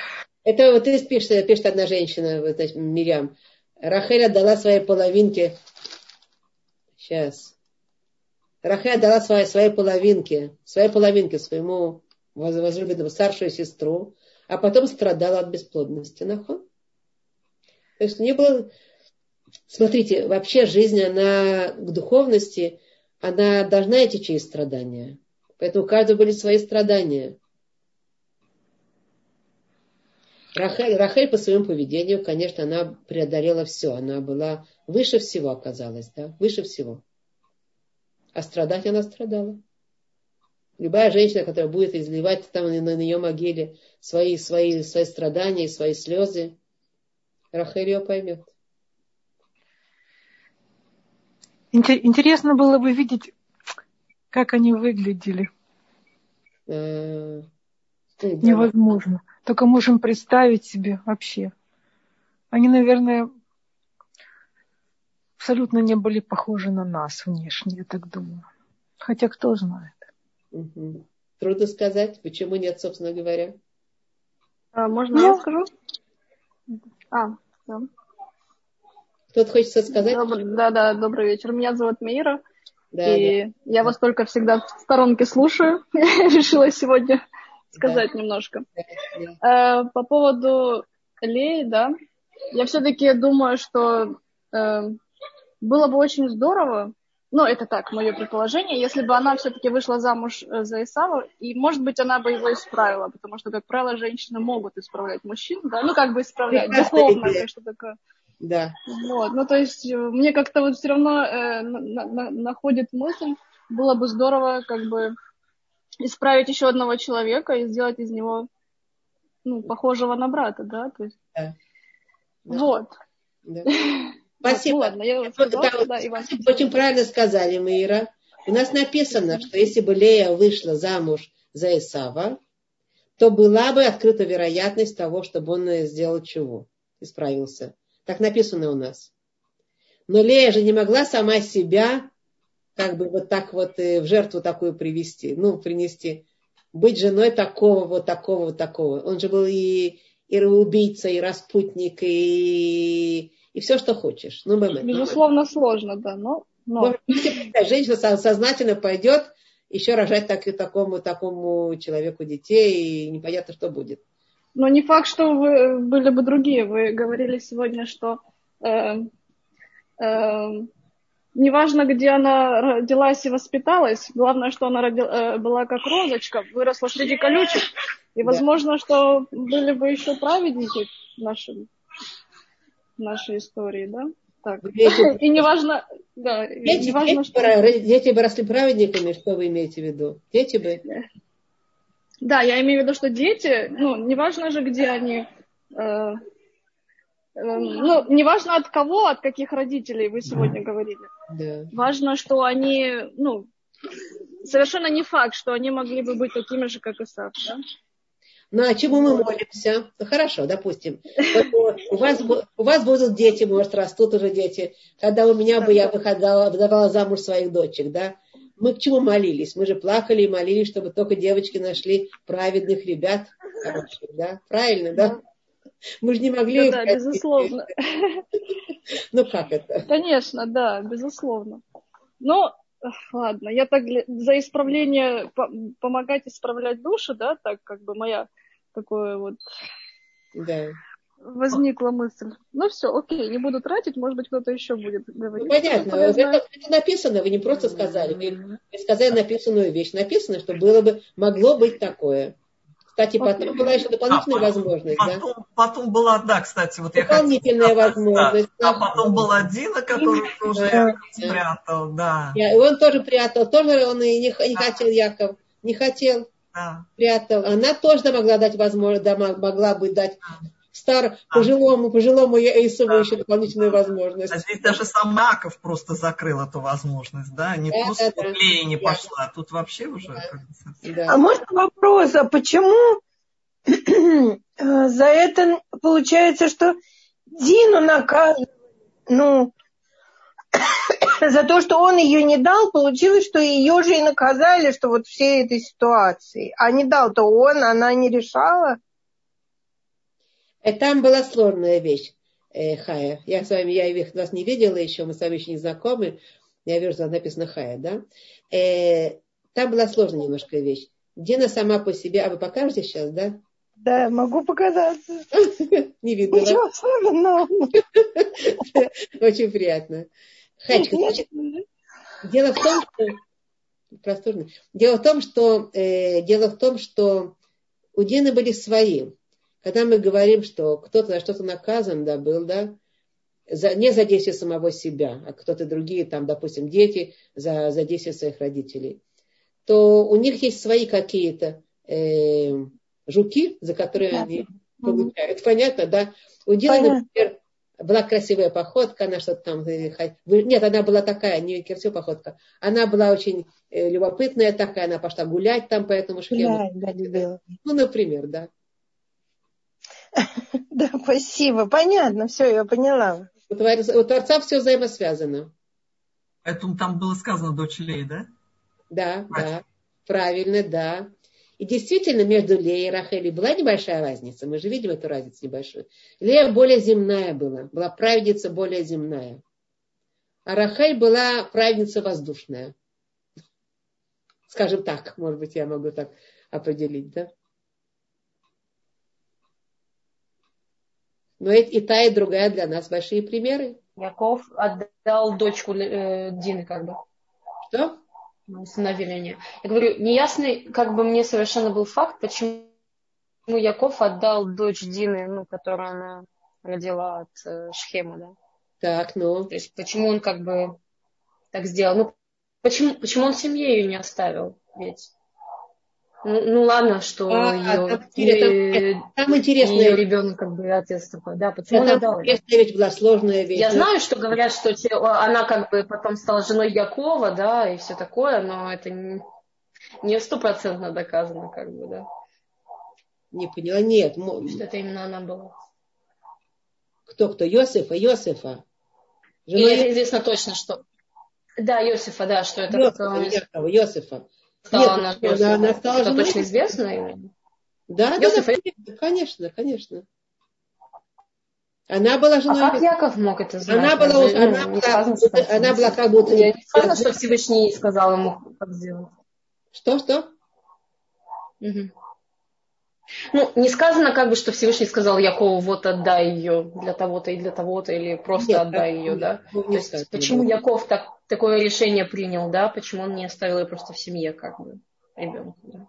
Speaker 1: Это вот здесь пишет, пишет одна женщина, вот, значит, Мирям. Рахель отдала своей половинке. Сейчас. Рахель отдала своей, своей половинке, своей половинке, своему возлюбленному старшую сестру, а потом страдала от бесплодности. Нахон? То есть не было... Смотрите, вообще жизнь, она к духовности, она должна идти через страдания. Поэтому у каждого были свои страдания. Рахель, Рахель по своему поведению, конечно, она преодолела все. Она была выше всего оказалась, да, выше всего. А страдать она страдала. Любая женщина, которая будет изливать там на, на ее могиле свои, свои, свои страдания, свои слезы, Рахель ее поймет.
Speaker 7: Интересно было бы видеть, как они выглядели.
Speaker 1: А,
Speaker 7: Невозможно. Только можем представить себе вообще. Они, наверное, абсолютно не были похожи на нас внешне, я так думаю. Хотя кто знает.
Speaker 1: Угу. Трудно сказать, почему нет, собственно говоря.
Speaker 8: А, можно ну, я скажу? А,
Speaker 1: да. Кто-то хочет сказать?
Speaker 8: Добрый, да, да, добрый вечер. Меня зовут Мира. Да, и да. я вас только всегда в сторонке слушаю. *laughs* Решила сегодня сказать да. немножко. Да. Э, по поводу Леи, да, я все-таки думаю, что э, было бы очень здорово, ну, это так, мое предположение, если бы она все-таки вышла замуж э, за Исава, и, может быть, она бы его исправила, потому что, как правило, женщины могут исправлять мужчин, да, ну, как бы исправлять, духовно, что такое.
Speaker 1: Да.
Speaker 8: Вот, ну, то есть, э, мне как-то вот все равно э, на, на, находит мысль, было бы здорово, как бы, исправить еще одного человека и сделать из него, ну, похожего на брата, да, то есть. Да. Вот.
Speaker 1: Да. *laughs* Спасибо. Вот, ладно, я сказала, да, да, Иван. Очень правильно сказали, Маира. У нас написано, что если бы Лея вышла замуж за Исава, то была бы открыта вероятность того, чтобы он сделал чего? Исправился. Так написано у нас. Но Лея же не могла сама себя как бы вот так вот в жертву такую привести, ну, принести. Быть женой такого, вот такого, вот такого. Он же был и, и убийца, и распутник, и и все, что хочешь. Ну,
Speaker 8: бэмэ, Безусловно, сложно, да, но... но...
Speaker 1: Женщина сознательно пойдет еще рожать так, и такому, такому человеку детей, и непонятно, что будет.
Speaker 8: Но не факт, что вы были бы другие. Вы говорили сегодня, что э, э, неважно, где она родилась и воспиталась, главное, что она родила, э, была как розочка, выросла среди колючек. И возможно, да. что были бы еще праведники наши нашей истории, да? Так. Дети, и неважно, да,
Speaker 1: дети, неважно, дети, что... дети бы росли праведниками, что вы имеете в виду? Дети бы?
Speaker 8: Да, я имею в виду, что дети, ну, неважно же, где они, э, э, ну, неважно от кого, от каких родителей вы сегодня говорили. Да. Важно, что они, ну, совершенно не факт, что они могли бы быть такими же, как Исаак, да?
Speaker 1: Ну, а чему мы молимся? Ну, хорошо, допустим. Вот, у, вас, у вас будут дети, может, растут уже дети. Когда у меня бы я выходила, выдавала замуж своих дочек, да? Мы к чему молились? Мы же плакали и молились, чтобы только девочки нашли праведных ребят. Хороших, да? Правильно, да? Мы же не могли...
Speaker 8: Да, да безусловно. *laughs*
Speaker 1: Ну, как это?
Speaker 8: Конечно, да, безусловно. Но ладно, я так за исправление, помогать исправлять души, да, так как бы моя такое вот
Speaker 1: да.
Speaker 8: возникла мысль. Ну все, окей, не буду тратить, может быть, кто-то еще будет говорить.
Speaker 1: Ну, понятно, это, это написано, вы не просто сказали, вы сказали написанную вещь. Написано, что было бы, могло быть такое. Кстати, потом okay. была еще дополнительная а, возможность,
Speaker 6: потом, да? Потом была, да, кстати, вот
Speaker 1: я Дополнительная хотела, возможность.
Speaker 6: Да. А потом была Дина, который тоже да. спрятал, да.
Speaker 1: И он тоже прятал, тоже он и не, не да. хотел Яков, не хотел
Speaker 6: да.
Speaker 1: прятал. Она тоже могла дать возможность, да, могла бы дать стар, пожилому, пожилому Исову да. еще дополнительную возможность.
Speaker 6: А здесь даже сам Маков просто закрыл эту возможность, да? Не да, просто да, да. не да. пошла, а тут вообще уже...
Speaker 9: Да. Да. А может вопрос, а почему *clears throat* за это получается, что Дину наказывали? Ну, *clears throat* за то, что он ее не дал, получилось, что ее же и наказали, что вот всей этой ситуации. А не дал-то он, она не решала.
Speaker 1: И там была сложная вещь, э, Хая. Я с вами, я их вас не видела еще, мы с вами еще не знакомы. Я вижу, что написано Хая, да? Э, там была сложная немножко вещь. Дина сама по себе, а вы покажете сейчас, да?
Speaker 9: Да, могу показаться. *laughs*
Speaker 1: Не видно.
Speaker 9: Ничего особенного. *laughs*
Speaker 1: Очень приятно. Хачка, дело в том, что просторно. Дело в том, что э, дело в том, что у Дины были свои. Когда мы говорим, что кто-то за что-то наказан, да, был, да, за, не за действие самого себя, а кто-то другие, там, допустим, дети за, за действие своих родителей, то у них есть свои какие-то э, жуки, за которые да. они получают. Понятно, да? У Дины, например, была красивая походка, она что-то там... Э, нет, она была такая, не красивая походка. Она была очень э, любопытная такая, она пошла гулять там по этому схему. Да, да, Ну, например, да. *laughs*
Speaker 9: Да, спасибо. Понятно, все, я поняла.
Speaker 1: У Творца все взаимосвязано.
Speaker 6: Это там было сказано дочь Лей, да?
Speaker 1: Да, да. Правильно, да. И действительно, между Леей и Рахелей была небольшая разница. Мы же видим эту разницу небольшую. Лея более земная была. Была праведница более земная. А Рахель была праведница воздушная. Скажем так, может быть, я могу так определить, да? Но и та, и другая для нас большие примеры.
Speaker 5: Яков отдал дочку э, Дины, как бы.
Speaker 1: Что?
Speaker 5: усыновили Я говорю, неясный как бы мне совершенно был факт, почему Яков отдал дочь Дины, ну, которую она родила от э, Шхема, да.
Speaker 1: Так, ну.
Speaker 5: То есть почему он как бы так сделал? Ну, почему, почему он семье ее не оставил? Ведь ну, ну ладно, что а, ее, там, и, там, там интересно. Ее ребенок как бы отец такой, да, почему
Speaker 1: она дала? Ведь была сложная вещь.
Speaker 5: Я да? знаю, что говорят, что она как бы потом стала женой Якова, да, и все такое, но это не стопроцентно доказано, как бы, да.
Speaker 1: Не поняла, нет.
Speaker 5: Что это именно она была.
Speaker 1: Кто, кто? Йосифа, Йосифа.
Speaker 5: Женой... И известно точно, что... Да, Йосифа, да, что это...
Speaker 1: Йосифа, Йосифа
Speaker 5: Нет, она, она, она стала это женой. точно известно?
Speaker 1: Да, да, да, конечно, конечно. Она была женой.
Speaker 5: А как Яков мог это знать?
Speaker 1: Она была, ну, она, была, сказано, она была как будто...
Speaker 5: Я не сказано, что Всевышний сказал ему, как сделать.
Speaker 1: Что, что?
Speaker 5: Угу. Ну, не сказано как бы, что Всевышний сказал Якову, вот отдай ее для того-то и для того-то, или просто Нет, отдай ее, да? То есть, почему Яков так, такое решение принял, да? Почему он не оставил ее просто в семье, как бы, ребенка, да?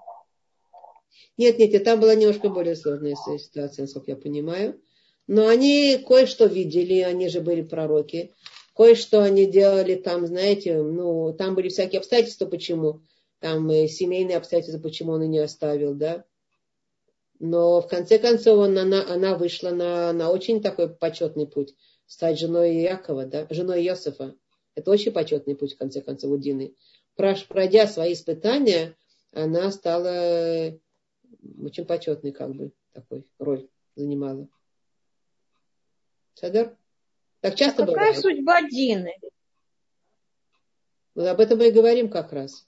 Speaker 1: Нет, нет, нет, там была немножко более сложная ситуация, насколько я понимаю. Но они кое-что видели, они же были пророки. Кое-что они делали там, знаете, ну, там были всякие обстоятельства, почему. Там э, семейные обстоятельства, почему он и не оставил, да. Но в конце концов она, она вышла на, на очень такой почетный путь. Стать женой Якова, да, женой Иосифа. Это очень почетный путь, в конце концов, у Дины. Пройдя свои испытания, она стала очень почетной, как бы, такой роль занимала. Садар? Так часто
Speaker 9: а
Speaker 1: какая
Speaker 9: бывает. судьба Дины?
Speaker 1: Вот об этом мы и говорим как раз.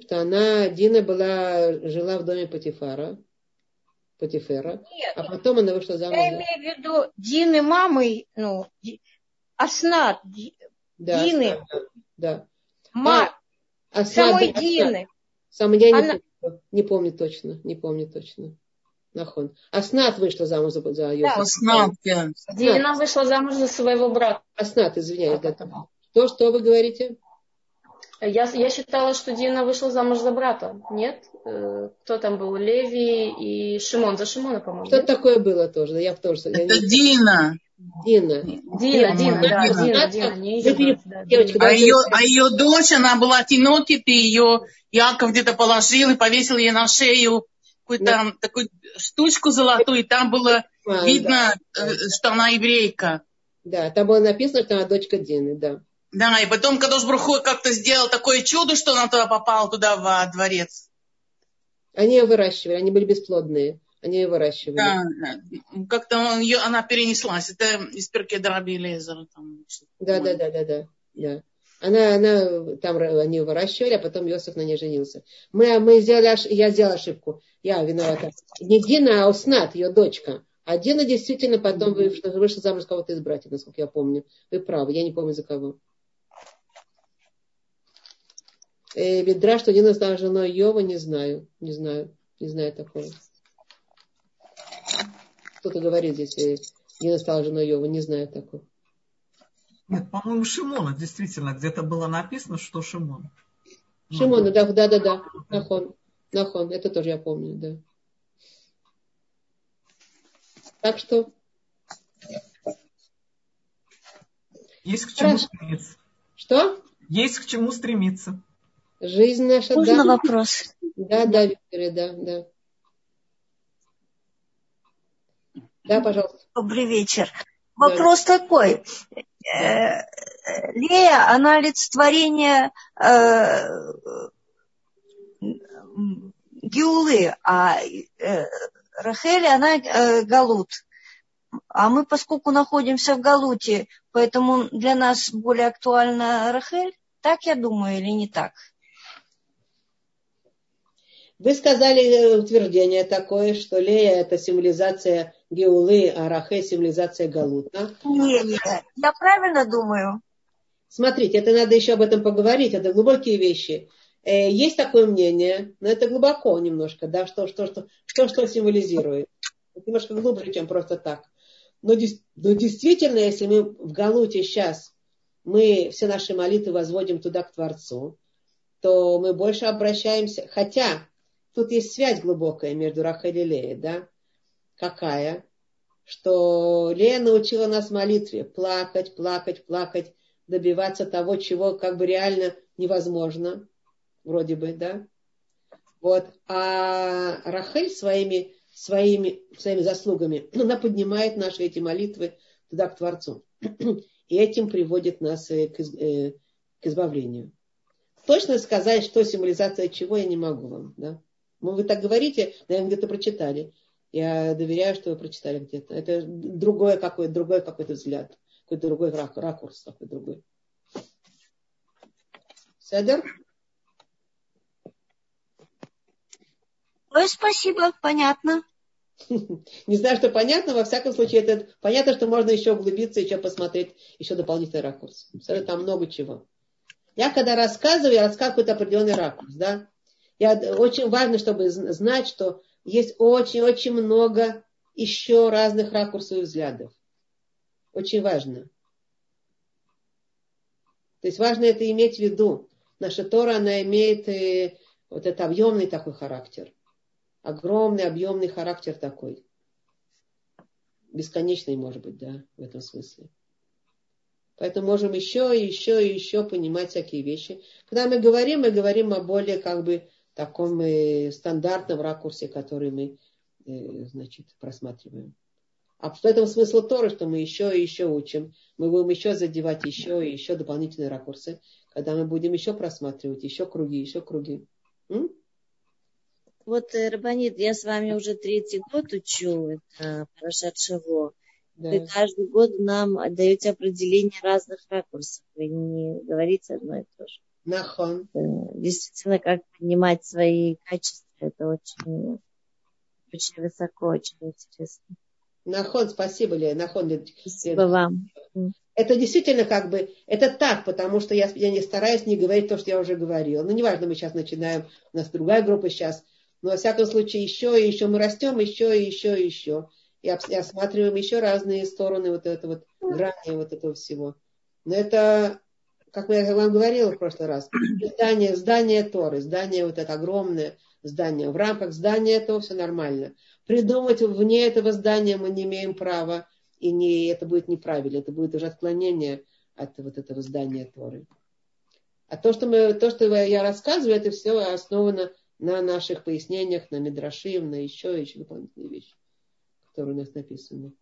Speaker 1: Что она, Дина была, жила в доме Патифара. Патифера. Нет, а потом она вышла замуж.
Speaker 9: Я имею в виду Дины мамой, ну, Аснат,
Speaker 1: да,
Speaker 9: Дины.
Speaker 1: Да.
Speaker 9: Ма, а, Аснат, самой да, Дины.
Speaker 1: Самой я она... не, помню, не помню точно, не помню точно. Нахон. Аснат вышла замуж за, за
Speaker 5: Йосиф. Да, Аснат, да. Дина вышла замуж за своего брата.
Speaker 1: Аснат, извиняюсь. Да. То, что вы говорите?
Speaker 5: Я, я считала, что Дина вышла замуж за брата. Нет? Э, кто там был? Леви и Шимон. За Шимона, по-моему.
Speaker 1: Что такое было тоже? Я тоже.
Speaker 10: Это я. Дина.
Speaker 1: Дина.
Speaker 5: Дина, Дина, да, Дина, Дина. Не ее,
Speaker 10: да, а, ее, а ее дочь, она была тинокит, и ее Яков где-то положил и повесил ей на шею какую-то такую штучку золотую, и там было а, видно, да. Э, что она еврейка.
Speaker 1: Да, там было написано, что она дочка Дины, да.
Speaker 10: Да, и потом Кадош Бруху как-то сделал такое чудо, что она туда попала, туда в дворец.
Speaker 1: Они ее выращивали, они были бесплодные. Они ее выращивали.
Speaker 10: Да, как-то он, ее, она перенеслась. Это из Перки Дараби Лезера.
Speaker 1: Да, да, да, да, да. Да. Она, она, там они выращивали, а потом Йосиф на ней женился. Мы, мы сделали, я сделала ошибку. Я виновата. Не Дина, а Уснат, ее дочка. А Дина действительно потом вышла, вышла замуж за кого-то из братьев, насколько я помню. Вы правы, я не помню за кого. Э, Ведра, что Дина стала женой Йова, не знаю. Не знаю. Не знаю такого. Кто-то говорит здесь, э, Дина стала женой Йова, не знаю такого.
Speaker 6: Нет, по-моему, Шимона действительно где-то было написано, что Шимон.
Speaker 1: Шимона, да, да, да, да. Нахон. Нахон. Это тоже я помню, да. Так что.
Speaker 6: Есть к чему Хорошо. стремиться.
Speaker 1: Что?
Speaker 6: Есть к чему стремиться.
Speaker 1: Жизнь наша.
Speaker 2: Можно да. вопрос?
Speaker 1: Да, да, Виктория, да, да. Да, пожалуйста.
Speaker 2: Добрый вечер. Вопрос да. такой. Э, Лея, она олицетворение э, Геулы, а э, Рахели, она э, Галут. А мы, поскольку находимся в Галуте, поэтому для нас более актуальна Рахель, так я думаю или не так?
Speaker 1: Вы сказали э, утверждение такое, что Лея это символизация Геулы, а Рахе символизация Галута.
Speaker 2: Не, не, я правильно думаю.
Speaker 1: Смотрите, это надо еще об этом поговорить, это глубокие вещи. Э, есть такое мнение, но это глубоко немножко, да, что, что, что, что, что символизирует. Это немножко глубже, чем просто так. Но, но действительно, если мы в Галуте сейчас, мы все наши молитвы возводим туда, к Творцу, то мы больше обращаемся, хотя тут есть связь глубокая между Рахель и Леей, да, какая, что Лея научила нас молитве плакать, плакать, плакать, добиваться того, чего как бы реально невозможно, вроде бы, да. Вот. А Рахель своими, своими, своими заслугами, *clears throat* она поднимает наши эти молитвы туда, к Творцу. *clears throat* И этим приводит нас э, к, э, к избавлению. Точно сказать, что символизация чего, я не могу вам. Да? Ну, вы так говорите, наверное, где-то прочитали. Я доверяю, что вы прочитали где-то. Это другой какой-то, другой какой-то взгляд. Какой-то другой ракурс, какой-то другой. Седер?
Speaker 2: Ой, спасибо, понятно. *laughs*
Speaker 1: Не знаю, что понятно, во всяком случае, это понятно, что можно еще углубиться, еще посмотреть, еще дополнительный ракурс. Там много чего. Я когда рассказываю, я рассказываю какой-то определенный ракурс, да. Я, очень важно, чтобы знать, что есть очень-очень много еще разных ракурсов и взглядов. Очень важно. То есть важно это иметь в виду. Наша Тора, она имеет э, вот этот объемный такой характер огромный, объемный характер такой. Бесконечный, может быть, да, в этом смысле. Поэтому можем еще и еще и еще понимать всякие вещи. Когда мы говорим, мы говорим о более как бы таком стандартном ракурсе, который мы, э, значит, просматриваем. А в этом смысл Торы, что мы еще и еще учим. Мы будем еще задевать еще и еще дополнительные ракурсы, когда мы будем еще просматривать, еще круги, еще круги. М?
Speaker 4: Вот, э, Рабанит, я с вами уже третий год учу, это Парашат Шаво. Да. Вы каждый год нам даете определение разных ракурсов. Вы не говорите одно и то же.
Speaker 1: Нахон.
Speaker 4: Действительно, как понимать свои качества, это очень, очень высоко, очень интересно.
Speaker 1: Нахон, спасибо, Лея. Нахон,
Speaker 4: спасибо Лея. вам.
Speaker 1: Это действительно как бы, это так, потому что я, я не стараюсь не говорить то, что я уже говорила. Ну, неважно, мы сейчас начинаем, у нас другая группа сейчас – но, во всяком случае, еще и еще мы растем, еще и еще и еще. И осматриваем еще разные стороны вот этого вот грани вот этого всего. Но это, как я вам говорила в прошлый раз, здание, здание Торы, здание вот это огромное здание. В рамках здания этого все нормально. Придумать вне этого здания мы не имеем права, и не, это будет неправильно, это будет уже отклонение от вот этого здания Торы. А то, что, мы, то, что я рассказываю, это все основано на наших пояснениях, на Мидрашим, на еще, еще дополнительные вещи, которые у нас написаны.